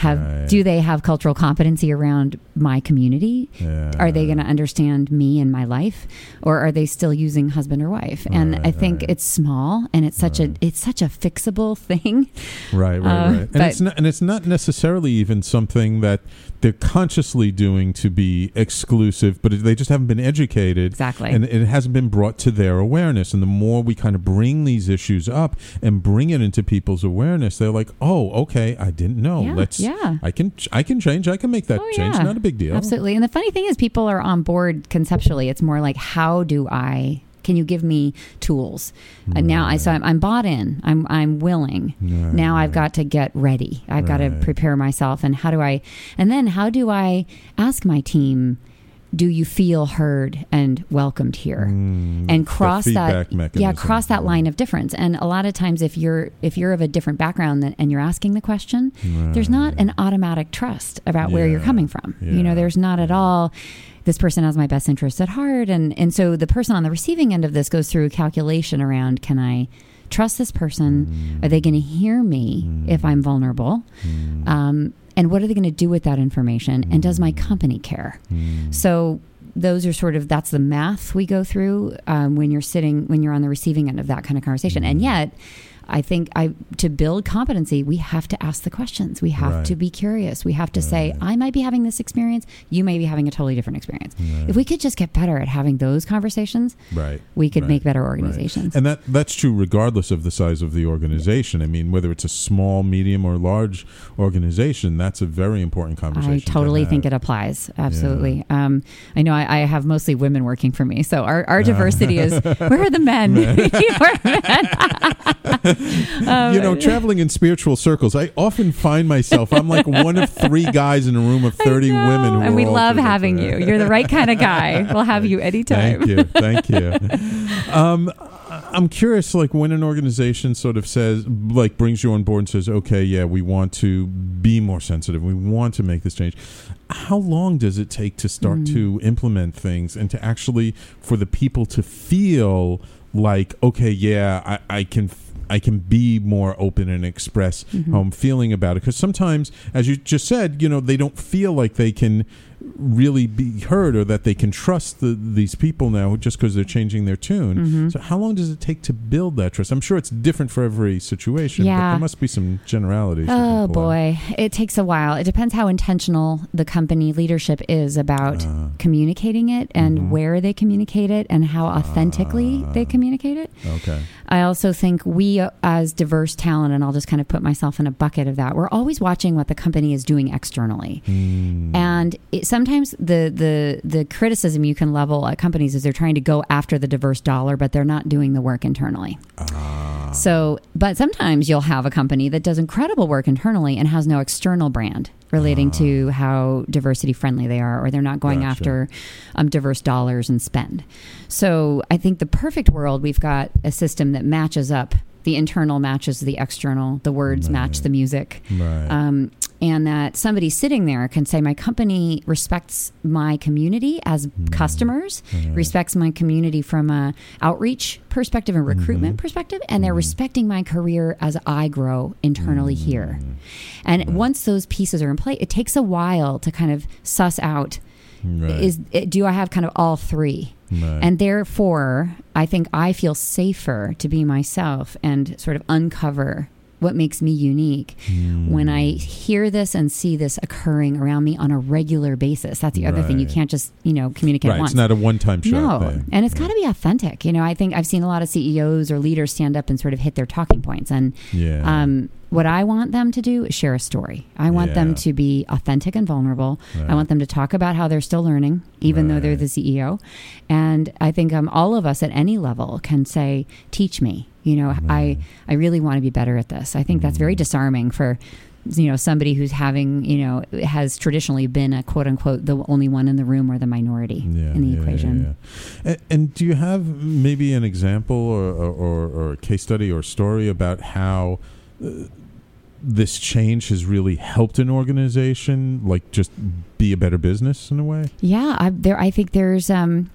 Have Right. do they have cultural competency around my community? Yeah. Are they going to understand me and my life, or are they still using husband or wife? And I think right. it's small and it's such a it's such a fixable thing. [LAUGHS] Right, right, Uh, right. And it's not, and it's not necessarily even something that they're consciously doing to be exclusive, but they just haven't been educated. Exactly. And it hasn't been brought to their awareness. And the more we kind of bring these issues up and bring it into people's awareness, they're like, "Oh, okay, I didn't know. Yeah, Let's. yeah. I can. I can change. I can make that Oh, change. yeah. Not a big deal. Absolutely. And the funny thing is, people are on board conceptually. It's more like, how do I? Can you give me tools? And now I so I'm, I'm bought in. I'm I'm willing. Right, now I've got to get ready. I've got to prepare myself. And how do I? And then how do I ask my team? Do you feel heard and welcomed here? Mm, and cross that feedback yeah cross that line of difference. And a lot of times if you're if you're of a different background than, and you're asking the question there's not an automatic trust about where you're coming from. You know there's not at all this person has my best interest at heart. And and so the person on the receiving end of this goes through a calculation around can i trust this person? Are they going to hear me if i'm vulnerable? Um, and what are they going to do with that information? And does my mm. company care? Mm. So those are sort of that's the math we go through um, when you're sitting when you're on the receiving end of that kind of conversation. And mm. yet I think I to build competency, we have to ask the questions. We have Right. to be curious. We have to say, I might be having this experience. You may be having a totally different experience. If we could just get better at having those conversations, Right. we could Right. make better Right. organizations. And that that's true regardless of the size of the organization. I mean, whether it's a small, medium, or large organization, that's a very important conversation. I to totally think it applies. Absolutely. Um, I know I, I have mostly women working for me, so our, our diversity is where are the men? [LAUGHS] [LAUGHS] Where are men? [LAUGHS] Um, you know, traveling in spiritual circles, I often find myself I'm like one of three guys in a room of thirty women, and we love having you. You're the right kind of guy. We'll have you anytime. Thank you, thank you. Um, I'm curious, like when an organization sort of says, like, brings you on board and says, okay, yeah, we want to be more sensitive, we want to make this change. How long does it take to start Mm. to implement things and to actually for the people to feel like, okay, yeah, I, I can. I can be more open and express Mm-hmm. how I'm feeling about it. Because sometimes, as you just said, you know, they don't feel like they can really be heard or that they can trust the, these people now just because they're changing their tune. Mm-hmm. So, how long does it take to build that trust? I'm sure it's different for every situation, but Yeah. there must be some generalities. Oh pull out. boy, it takes a while. It depends how intentional the company leadership is about Uh, communicating it and Mhm. where they communicate it and how authentically Ah. they communicate it. okay. I also think we, uh, as diverse talent, and I'll just kind of put myself in a bucket of that, we're always watching what the company is doing externally. Mm. And it, sometimes the, the the criticism you can level at companies is they're trying to go after the diverse dollar, but they're not doing the work internally. Ah. So, but sometimes you'll have a company that does incredible work internally and has no external brand relating to how diversity friendly they are, or they're not going Gotcha. after um, diverse dollars and spend. So, I think the perfect world, we've got a system that matches up. The internal matches the external. The words match the music Right. um, and that somebody sitting there can say, My company respects my community as mm-hmm. customers, Right. respects my community from a outreach perspective and recruitment mm-hmm. perspective, and they're respecting my career as I grow internally here. And once those pieces are in play, it takes a while to kind of suss out right. is do I have kind of all three? right. And therefore, I think I feel safer to be myself and sort of uncover what makes me unique when I hear this and see this occurring around me on a regular basis. That's the other thing. You can't just, you know, communicate right. once. It's not a one-time shot no, thing. and it's got to be authentic. You know, I think I've seen a lot of CEOs or leaders stand up and sort of hit their talking points. And Yeah. um, what I want them to do is share a story. I want Yeah. them to be authentic and vulnerable. Right. I want them to talk about how they're still learning, even though they're the CEO. And I think um, all of us at any level can say, "Teach me." You know, I I really want to be better at this. I think that's very disarming for you know somebody who's having you know has traditionally been a quote unquote the only one in the room or the minority yeah, in the yeah, equation. yeah. And, and do you have maybe an example or, or, or, or a case study or story about how uh, this change has really helped an organization, like just be a better business in a way? Yeah, I, there. I think there's. Um,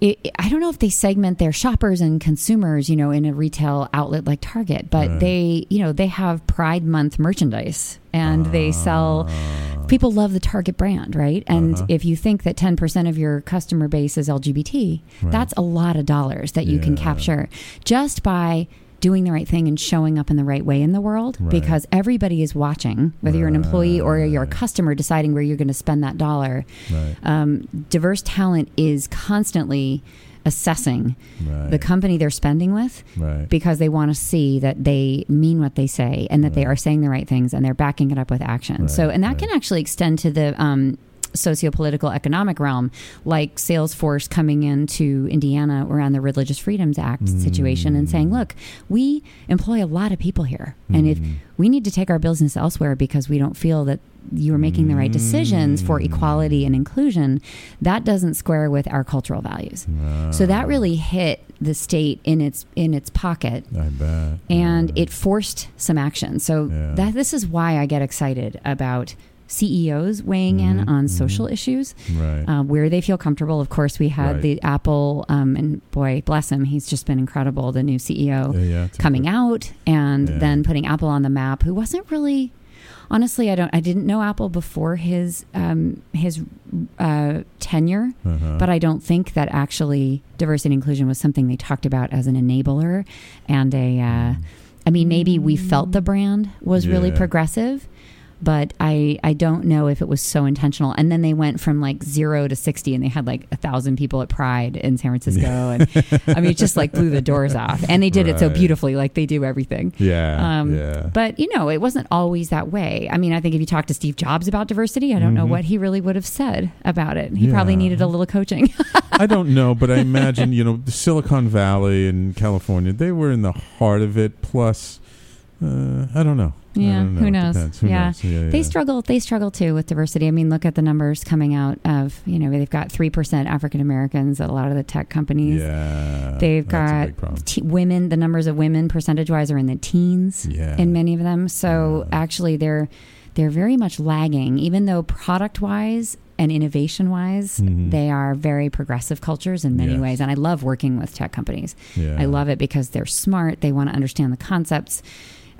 it, I don't know if they segment their shoppers and consumers, you know, in a retail outlet like Target, but Right. they, you know, they have Pride Month merchandise and they sell. People love the Target brand, right? And Uh-huh. if you think that 10% of your customer base is LGBT, Right. that's a lot of dollars that you can capture just by doing the right thing and showing up in the right way in the world Right. because everybody is watching, whether you're an employee or you're a customer deciding where you're going to spend that dollar Right. um, diverse talent is constantly assessing Right. the company they're spending with right. because they want to see that they mean what they say and that they are saying the right things and they're backing it up with action. so, and that right. can actually extend to the um, socio-political economic realm, like Salesforce coming into Indiana around the Religious Freedoms Act situation and Mm. saying, "Look, we employ a lot of people here, and if Mm. we need to take our business elsewhere because we don't feel that you're making the right decisions for Mm. equality and inclusion, that doesn't square with our cultural values." So that really hit the state in its in its pocket I bet. and Yeah. it forced some action. So Yeah. that this is why I get excited about CEOs weighing in Mhm, on mhm. social issues Right. uh, where they feel comfortable. Of course, we had Right. the Apple, um, and boy, bless him, he's just been incredible. The new CEO yeah, yeah, coming out and Yeah. then putting Apple on the map, who wasn't really. Honestly, I don't. I didn't know Apple before his um, his uh, tenure, Uh-huh. but I don't think that actually diversity and inclusion was something they talked about as an enabler and a. Uh, I mean, maybe we felt the brand was really progressive, but I I don't know if it was so intentional. And then they went from like zero to sixty, and they had like a thousand people at Pride in San Francisco, and I mean, it just like blew the doors off. And they did it so beautifully, like they do everything. yeah. Um, yeah. But you know, it wasn't always that way. I mean, I think if you talk to Steve Jobs about diversity, I don't know Mhm. what he really would have said about it. He probably needed a little coaching. [LAUGHS] I don't know, but I imagine you know Silicon Valley and California. They were in the heart of it. Plus, Uh, I don't know. Yeah, know. who knows? Who yeah. knows? yeah, They yeah. struggle. They struggle too with diversity. I mean, look at the numbers coming out of you know they've got three percent African Americans at a lot of the tech companies. Yeah, They've got te- women. The numbers of women percentage wise are in the teens Yeah. in many of them. So actually, they're they're very much lagging, even though product wise and innovation wise, Mhm. they are very progressive cultures in many Yes. ways. And I love working with tech companies. Yeah. I love it because they're smart. They want to understand the concepts.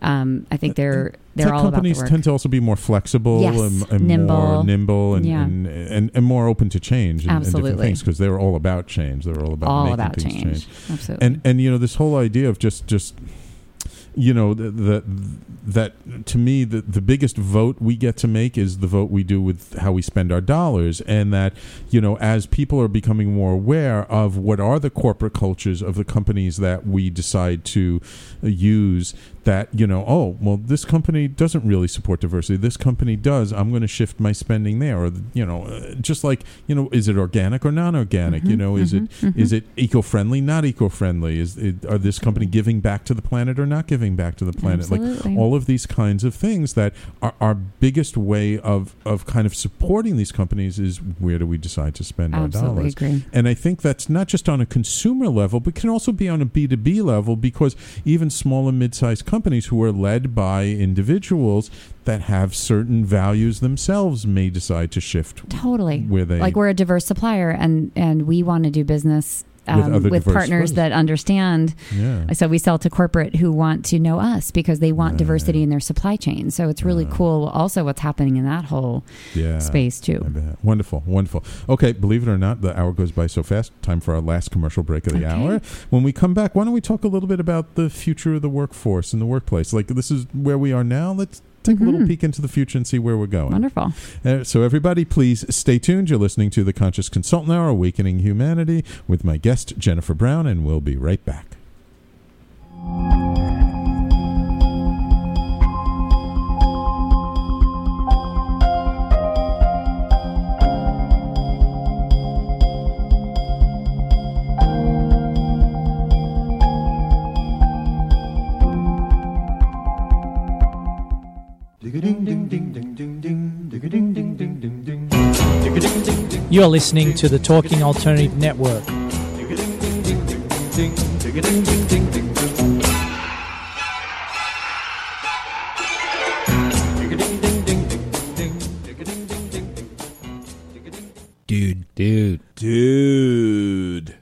Um, I think they're they're Tech all about companies work. tend to also be more flexible Yes, and, and nimble. more nimble and, Yeah. and, and, and more open to change and, different Absolutely. things because they're all about change. They're all about all making about things change. change. Absolutely. And and you know this whole idea of just just you know the, the that to me the the biggest vote we get to make is the vote we do with how we spend our dollars and that you know as people are becoming more aware of what are the corporate cultures of the companies that we decide to use that you know oh well this company doesn't really support diversity. This company does. I'm going to shift my spending there or you know uh, just like you know is it organic or non-organic? You Mhm, know is mhm, it is it eco-friendly not eco-friendly? Is it, are this company giving back to the planet or not giving back to the planet? Like all of these kinds of things that are our biggest way of of kind of supporting these companies is where do we decide to spend our dollars? agree. and I think that's not just on a consumer level, but can also be on a B2B level because even small and mid sized companies who are led by individuals that have certain values themselves may decide to shift Totally. where they like we're a diverse supplier and and we want to do business um, other with, partners that understand yeah. so we sell to corporate who want to know us because they want diversity in their supply chain so it's really cool also what's happening in that whole yeah. space too. Wonderful, wonderful. Okay, believe it or not, the hour goes by so fast. Time for our last commercial break of the Okay. hour. When we come back, why don't we talk a little bit about the future of the workforce and the workplace? Like this is where we are now. Let's take a little Mhm. peek into the future and see where we're going. wonderful Uh, so, everybody, please stay tuned. You're listening to the Conscious Consultant Hour, Awakening Humanity, with my guest, Jennifer Brown, and we'll be right back. You're listening to the Talking Alternative Network. Dude, Dude. dude.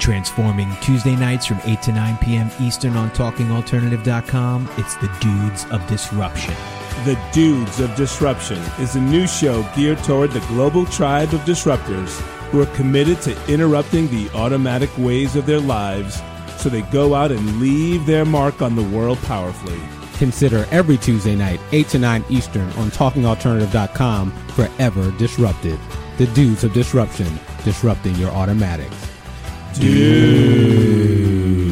Transforming Tuesday nights from 8 to 9 p.m. Eastern on TalkingAlternative.com. It's the Dudes of Disruption. The Dudes of Disruption is a new show geared toward the global tribe of disruptors who are committed to interrupting the automatic ways of their lives so they go out and leave their mark on the world powerfully. Consider every Tuesday night, 8 to 9 Eastern on TalkingAlternative.com forever disrupted. The Dudes of Disruption, disrupting your automatics. Dude.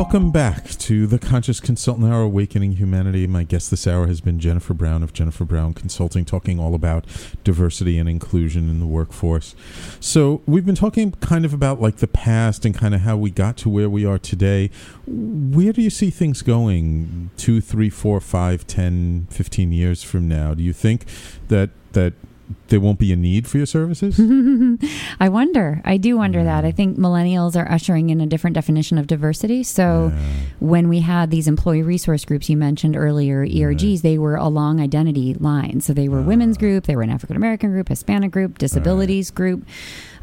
Welcome back to the Conscious Consultant Hour, Awakening Humanity. My guest this hour has been Jennifer Brown of Jennifer Brown Consulting, talking all about diversity and inclusion in the workforce. So, we've been talking kind of about like the past and kind of how we got to where we are today. Where do you see things going two, three, four, five, ten, fifteen years from now? Do you think that that there won't be a need for your services? [LAUGHS] I wonder. I do wonder that. I think millennials are ushering in a different definition of diversity. So Yeah. when we had these employee resource groups you mentioned earlier, ERGs, they were along identity lines. So they were women's ah. group, they were an African American group, Hispanic group, disabilities group.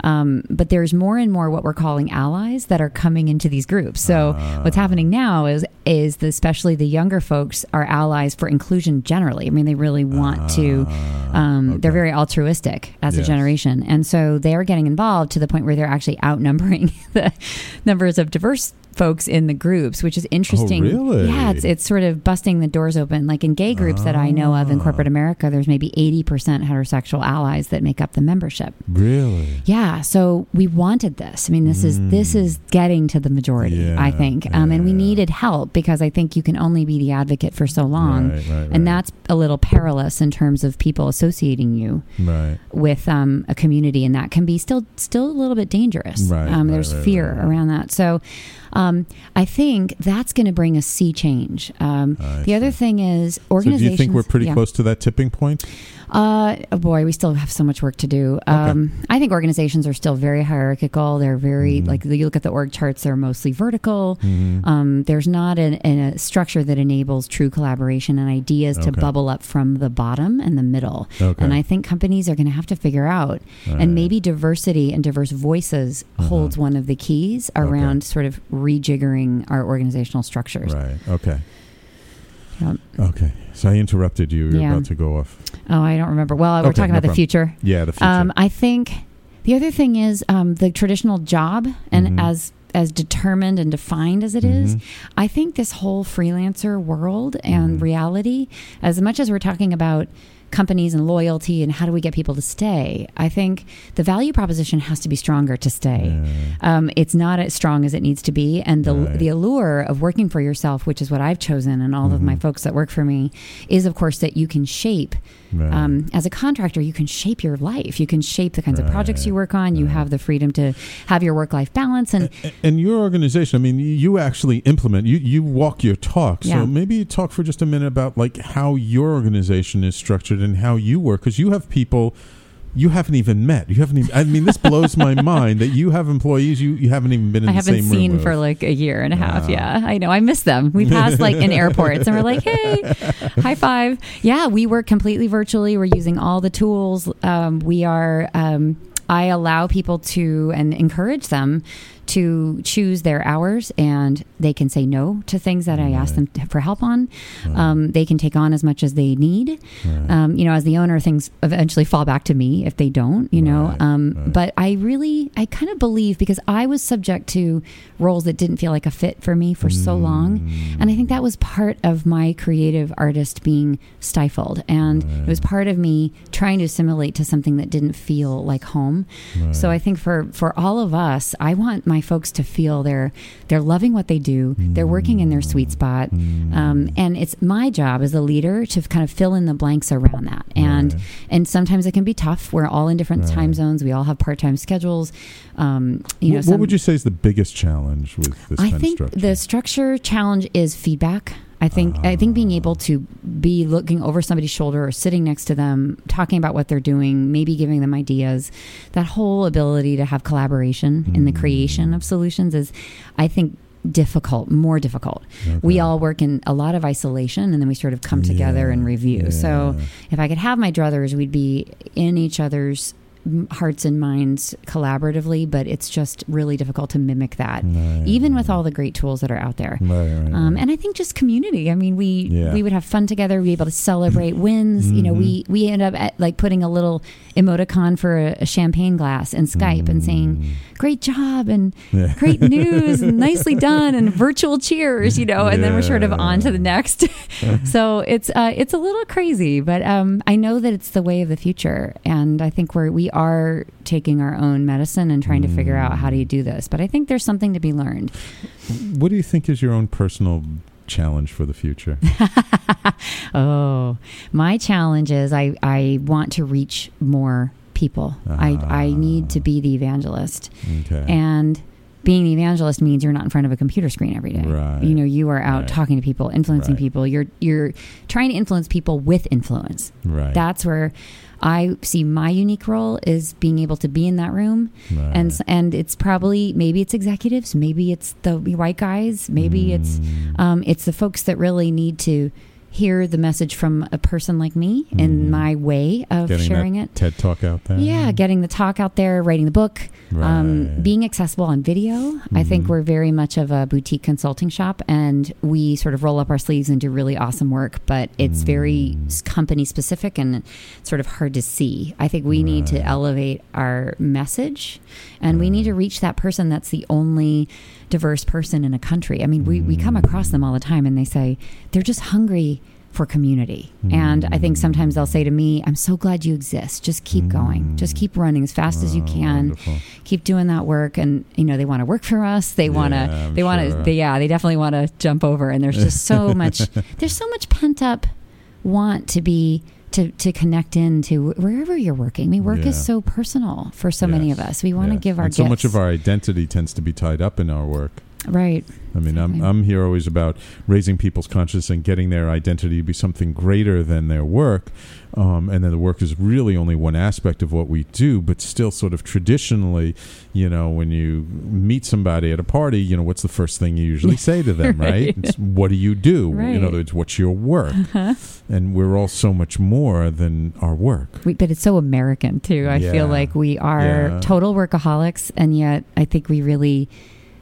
Um, but there's more and more what we're calling allies that are coming into these groups. So what's happening now is is the, especially the younger folks are allies for inclusion generally. I mean, they really want to. Um, They're very altruistic as a generation, and so they are getting involved to the point where they're actually outnumbering [LAUGHS] the numbers of diverse folks in the groups, which is interesting. Oh, really? Yeah, it's it's sort of busting the doors open. Like in gay groups that I know of in Ah. corporate America, there's maybe eighty percent heterosexual allies that make up the membership. Really? Yeah, so we wanted this. I mean, this is this is getting to the majority, Mm. Yeah, I think, um, and we needed help because I think you can only be the advocate for so long, Right, right, right. and that's a little perilous in terms of people associating you Right. with um, a community, and that can be still still a little bit dangerous. Right, um, there's fear around that, so um, I think that's going to bring a sea change. Um, the other thing is So do you think we're pretty yeah. close to that tipping point? Uh, oh boy, we still have so much work to do. Um, I think organizations are still very hierarchical. They're very Mm-hmm. like you look at the org charts; they're mostly vertical. Um, there's not an, an, a structure that enables true collaboration and ideas to bubble up from the bottom and the middle. Okay. And I think companies are going to have to figure out, Right. and maybe diversity and diverse voices holds one of the keys around sort of rejiggering our organizational structures. Right. Okay. Yep. Okay. So I interrupted you. You're Yeah. about to go off. Oh, I don't remember. Well, we're Okay, talking no about the future. Yeah, the future. Um, I think the other thing is um, the traditional job, and Mhm. as as determined and defined as it is, Mhm. I think this whole freelancer world and Mhm. reality, as much as we're talking about companies and loyalty and how do we get people to stay, I think the value proposition has to be stronger to stay. Yeah. Um, it's not as strong as it needs to be, and the Right. the allure of working for yourself, which is what I've chosen, and all of my Mhm. folks that work for me, is of course that you can shape Right. um, as a contractor, you can shape your life. You can shape the kinds of projects you work on. You have the freedom to have your work life balance. And and your organization, I mean, you actually implement, you, you walk your talk. Yeah. So maybe you talk for just a minute about like how your organization is structured and how you work. Because you have people you haven't even met. You haven't even, I mean, this blows my [LAUGHS] mind that you have employees you, you haven't even been in I the haven't seen room for like a year and a half. Wow. Yeah, I know. I miss them. We [LAUGHS] pass like in airports and we're like, hey, [LAUGHS] high five. Yeah, we work completely virtually. We're using all the tools. Um, we are. Um, I allow people to and encourage them to choose their hours, and they can say no to things that I ask them to, for help on. Um, they can take on as much as they need. Um, you know, as the owner, things eventually fall back to me if they don't. You know, um, right. but I really, I kind of believe because I was subject to roles that didn't feel like a fit for me for so long, Mm. and I think that was part of my creative artist being stifled, and it was part of me trying to assimilate to something that didn't feel like home. So I think for for all of us, I want my folks to feel they're they're loving what they do, they're working in their sweet spot, um, and it's my job as a leader to kind of fill in the blanks around that. And Right. and sometimes it can be tough. We're all in different time zones. We all have part time schedules. Um, you know, what, what would you say is the biggest challenge with this I kind think of structure? the structure challenge is feedback. I think I think being able to be looking over somebody's shoulder or sitting next to them, talking about what they're doing, maybe giving them ideas, that whole ability to have collaboration in the creation of solutions is, I think, difficult, more difficult. We all work in a lot of isolation, and then we sort of come together Yeah, and review. So, if I could have my druthers, we'd be in each other's hearts and minds collaboratively, but it's just really difficult to mimic that, Right. even with all the great tools that are out there. Right, right, Um, right. and I think just community. I mean, we Yeah. we would have fun together. We'd be able to celebrate [CLEARS THROAT] wins. You know, we Mm-hmm. we end up at, like putting a little emoticon for a, a champagne glass in Skype and saying, "Great job" and Mm. Yeah. [LAUGHS] "Great news" and [LAUGHS] "Nicely done" and virtual cheers. You know, and then we're sort of on to the next. [LAUGHS] so it's uh, it's a little crazy, but um, I know that it's the way of the future, and I think we're we are taking our own medicine and trying to figure out how do you mm. do this. But I think there's something to be learned. what do you think is your own personal challenge for the future? [LAUGHS] Oh, my challenge is I, I want to reach more people. I, I need to be the evangelist. Okay. And being the evangelist means you're not in front of a computer screen every day. Right. You know, you are out Right. talking to people, influencing Right. people. You're you're trying to influence people with influence. right. That's where I see my unique role is being able to be in that room, Right. and and it's probably maybe it's executives, maybe it's the white guys, maybe it's Mm. um, it's the folks that really need to hear the message from a person like me in my way of Mm-hmm. Getting sharing it. TED talk out there. Yeah, getting the talk out there, writing the book, um, being accessible on video. I think Mhm. we're very much of a boutique consulting shop, and we sort of roll up our sleeves and do really awesome work. But it's very Mm. company specific and sort of hard to see. I think we need to elevate our message, and we need to reach that person that's the only diverse person in a country. I mean, we, we come across them all the time, and they say they're just hungry for community. And I think sometimes they'll say to me, I'm so glad you exist. Just keep going. Just keep running as fast as you Oh, can. wonderful. Keep doing that work. And, you know, they want to work for us. They want to, they want to, sure. yeah, they definitely want to jump over. And there's just so [LAUGHS] much, there's so much pent up want to be, to, to connect into wherever you're working. I mean, work is so personal for so many of us. We want to yes. give our and so much of our identity tends to be tied up in our work. right. I mean, I'm I'm here always about raising people's consciousness and getting their identity to be something greater than their work, um, and then the work is really only one aspect of what we do. But still, sort of traditionally, you know, when you meet somebody at a party, you know, what's the first thing you usually [LAUGHS] say to them, right? Right. It's, what do you do? Right. In other words, what's your work? Uh-huh. And we're all so much more than our work. We, but it's so American too. I Yeah. feel like we are Yeah. total workaholics, and yet I think we really,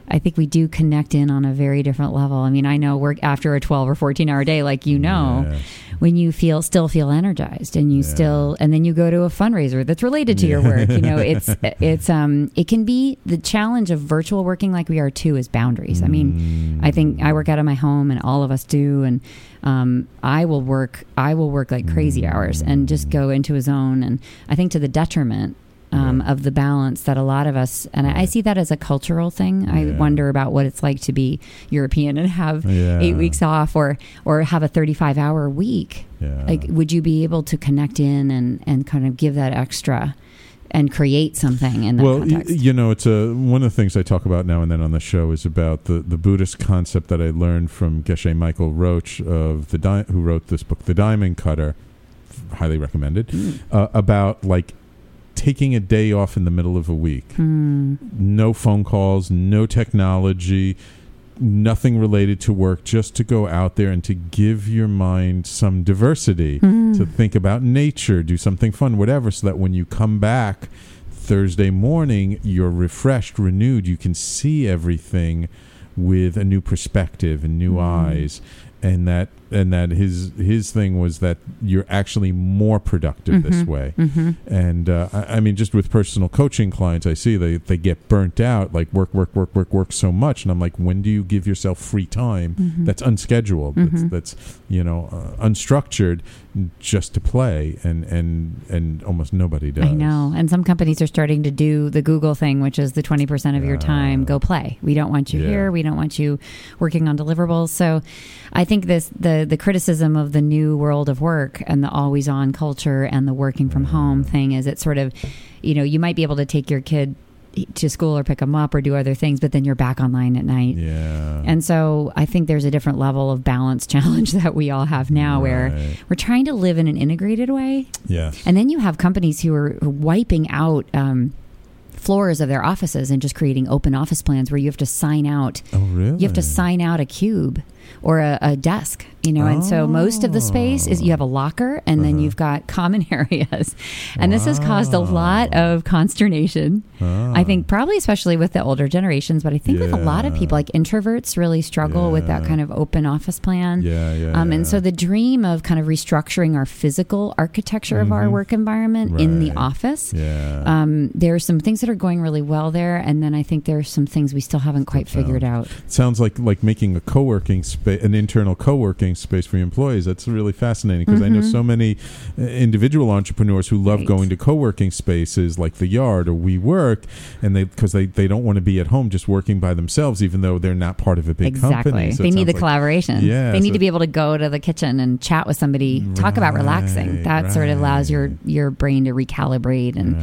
I think we do connect in on a very different level. I mean, I know work after a twelve or fourteen hour day, like you know, Yes. when you feel still feel energized, and you Yeah. still, and then you go to a fundraiser that's related to your work. You know, [LAUGHS] it's it's um it can be the challenge of virtual working like we are too is boundaries. I mean, I think I work out of my home, and all of us do, and um, I will work. I will work like crazy hours and just go into a zone, and I think to the detriment. Um, Yeah. Of the balance that a lot of us, and I, I see that as a cultural thing. I wonder about what it's like to be European and have Yeah. eight weeks off, or or have a thirty-five hour week. Yeah. Like, would you be able to connect in and and kind of give that extra and create something in that well, y- you know, it's a one of the things I talk about now and then on the show is about the, the Buddhist concept that I learned from Geshe Michael Roach of the di- who wrote this book, The Diamond Cutter, highly recommended, Mm. uh, about like taking a day off in the middle of a week, Hmm. no phone calls, no technology. Nothing related to work, just to go out there and to give your mind some diversity, Hmm. to think about nature, do something fun, whatever, so that when you come back Thursday morning, you're refreshed, renewed. You can see everything with a new perspective and new eyes, and that and that his his thing was that you're actually more productive this Mhm. way. Mhm. And uh, I, I mean, just with personal coaching clients, I see they they get burnt out, like work, work, work, work, work so much, and I'm like, when do you give yourself free time Mhm. that's unscheduled, that's, Mhm. that's you know uh, unstructured, just to play, and and and almost nobody does. I know. And some companies are starting to do the Google thing, which is the 20% of your time go play. We don't want you Yeah. here. We don't want you working on deliverables. So I think this the the criticism of the new world of work and the always on culture and the working from home thing is it sort of you know, you might be able to take your kid to school or pick them up or do other things, but then you're back online at night. Yeah. And so I think there's a different level of balance [LAUGHS] challenge that we all have now where we're trying to live in an integrated way. Yes. And then you have companies who are wiping out um, floors of their offices and just creating open office plans where you have to sign out. Oh, really? You have to sign out a cube or a, a desk, you know. And so most of the space is you have a locker and then Uh-huh. you've got [LAUGHS] common areas. And this has caused a lot of consternation. I think probably especially with the older generations, but I think with a lot of people, like introverts, really struggle with that kind of open office plan. Yeah, yeah, Um, and so the dream of kind of restructuring our physical architecture of our Mhm. work environment in the office. Yeah. Um, there are some things that are going really well there, and then I think there are some things we still haven't quite figured out. sounds like like making a co-working space an internal co-working space for your employees that's really fascinating because i know Mhm. so many uh, individual entrepreneurs who love Right. going to co-working spaces like the yard or WeWork and they because they, they don't want to be at home just working by themselves even though they're not part of a big exactly. company So they need the like- collaboration. Yeah, They need so- to be able to go to the kitchen and chat with somebody, talk about relaxing. Right, That sort of allows your your brain to recalibrate and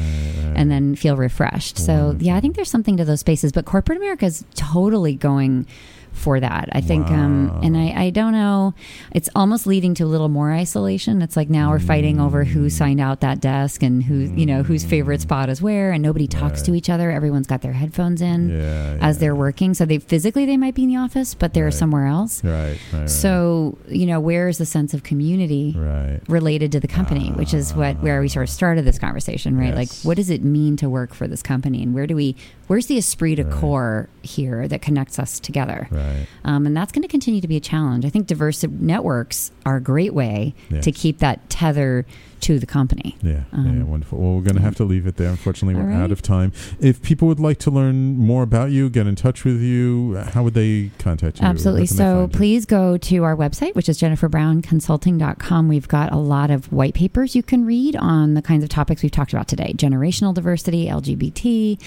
and then feel refreshed. So yeah, I think there's something to those spaces. But corporate America is totally going for that. I think, um, and I, I don't know, it's almost leading to a little more isolation. It's like now we're fighting over who signed out that desk and who, you know, whose favorite spot is where, and nobody talks to each other. Everyone's got their headphones in Yeah, as yeah. they're working. So they physically they might be in the office, but they're Right. somewhere else. Right, right, right. So you know, where is the sense of community Right. related to the company, which is what where we sort of started this conversation, right? Like, what does it mean to work for this company, and where do we, where's the esprit de corps here that connects us together? Right. Um, and that's going to continue to be a challenge. I think diverse networks are a great way Yes. to keep that tether to the company. Yeah, yeah, Um, wonderful. Well, we're going to have to leave it there. Unfortunately, we're right. out of time. If people would like to learn more about you, get in touch with you, how would they contact you? Absolutely. How can they So please go to our website, which is jenniferbrownconsulting.com. We've got a lot of white papers you can read on the kinds of topics we've talked about today generational diversity, LGBT,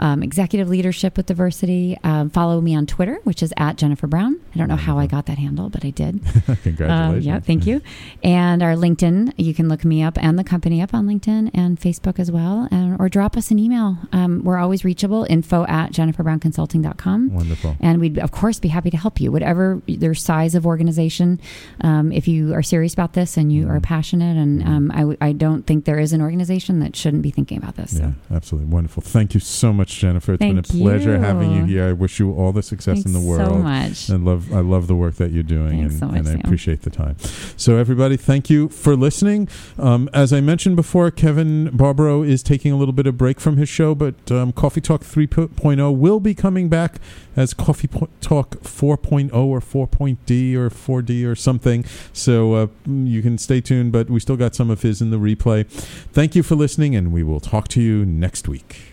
um, executive leadership with diversity. Um, follow me on Twitter, which is at Jennifer Brown. I don't know how I got that handle, but I did. [LAUGHS] Congratulations. Um, yeah, thank you. And our LinkedIn, you can look me up and the company up on LinkedIn and Facebook as well, and, or drop us an email. Um, we're always reachable, info at jenniferbrownconsulting.com. Wonderful. And we'd, of course, be happy to help you, whatever their size of organization. Um, if you are serious about this and you Mm-hmm. are passionate, and um, I, w- I don't think there is an organization that shouldn't be thinking about this. So. Yeah, absolutely wonderful. Thank you so much, Jennifer. It's been a pleasure you. having you here. I wish you all the success in the Thanks so world. much. I love I love the work that you're doing, Thanks and, so much, and I appreciate the time. So, everybody, thank you for listening. Um, as I mentioned before, Kevin Barbaro is taking a little bit of break from his show, but um, Coffee Talk 3.0 will be coming back as Coffee Po- Talk 4.0 or 4.D or 4D or something. So uh, you can stay tuned, but we still got some of his in the replay. Thank you for listening, and we will talk to you next week.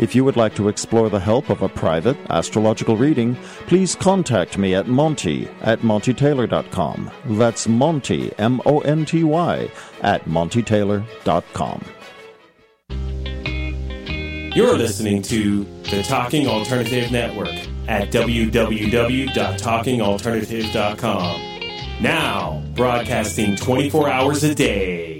If you would like to explore the help of a private astrological reading, please contact me at Monty at MontyTaylor.com. That's Monty, M O N T Y, at MontyTaylor.com. You're listening to the Talking Alternative Network at www.talkingalternative.com. Now, broadcasting 24 hours a day.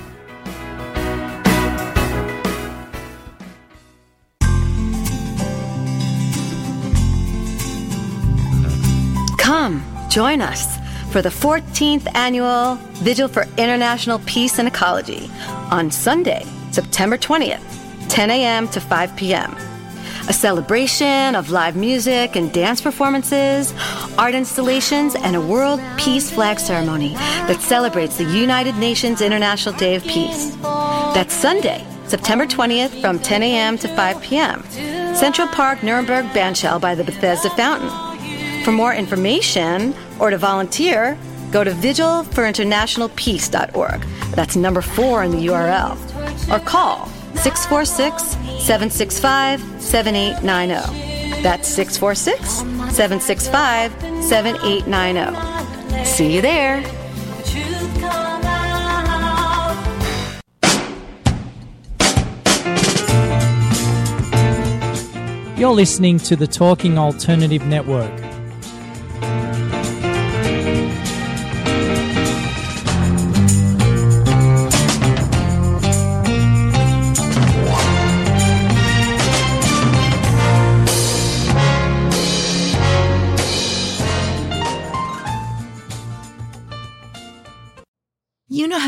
join us for the 14th annual Vigil for International Peace and Ecology on Sunday, September 20th, 10 a.m. to 5 p.m. a celebration of live music and dance performances, art installations, and a World Peace Flag ceremony that celebrates the United Nations International Day of Peace. That's Sunday, September 20th from 10 a.m. to 5 p.m. Central Park, Naumburg Bandshell by the Bethesda Fountain. For more information or to volunteer, go to vigilforinternationalpeace.org. That's number four in the URL. Or call 646 765 7890. That's 646 765 7890. See you there. You're listening to the Talking Alternative Network.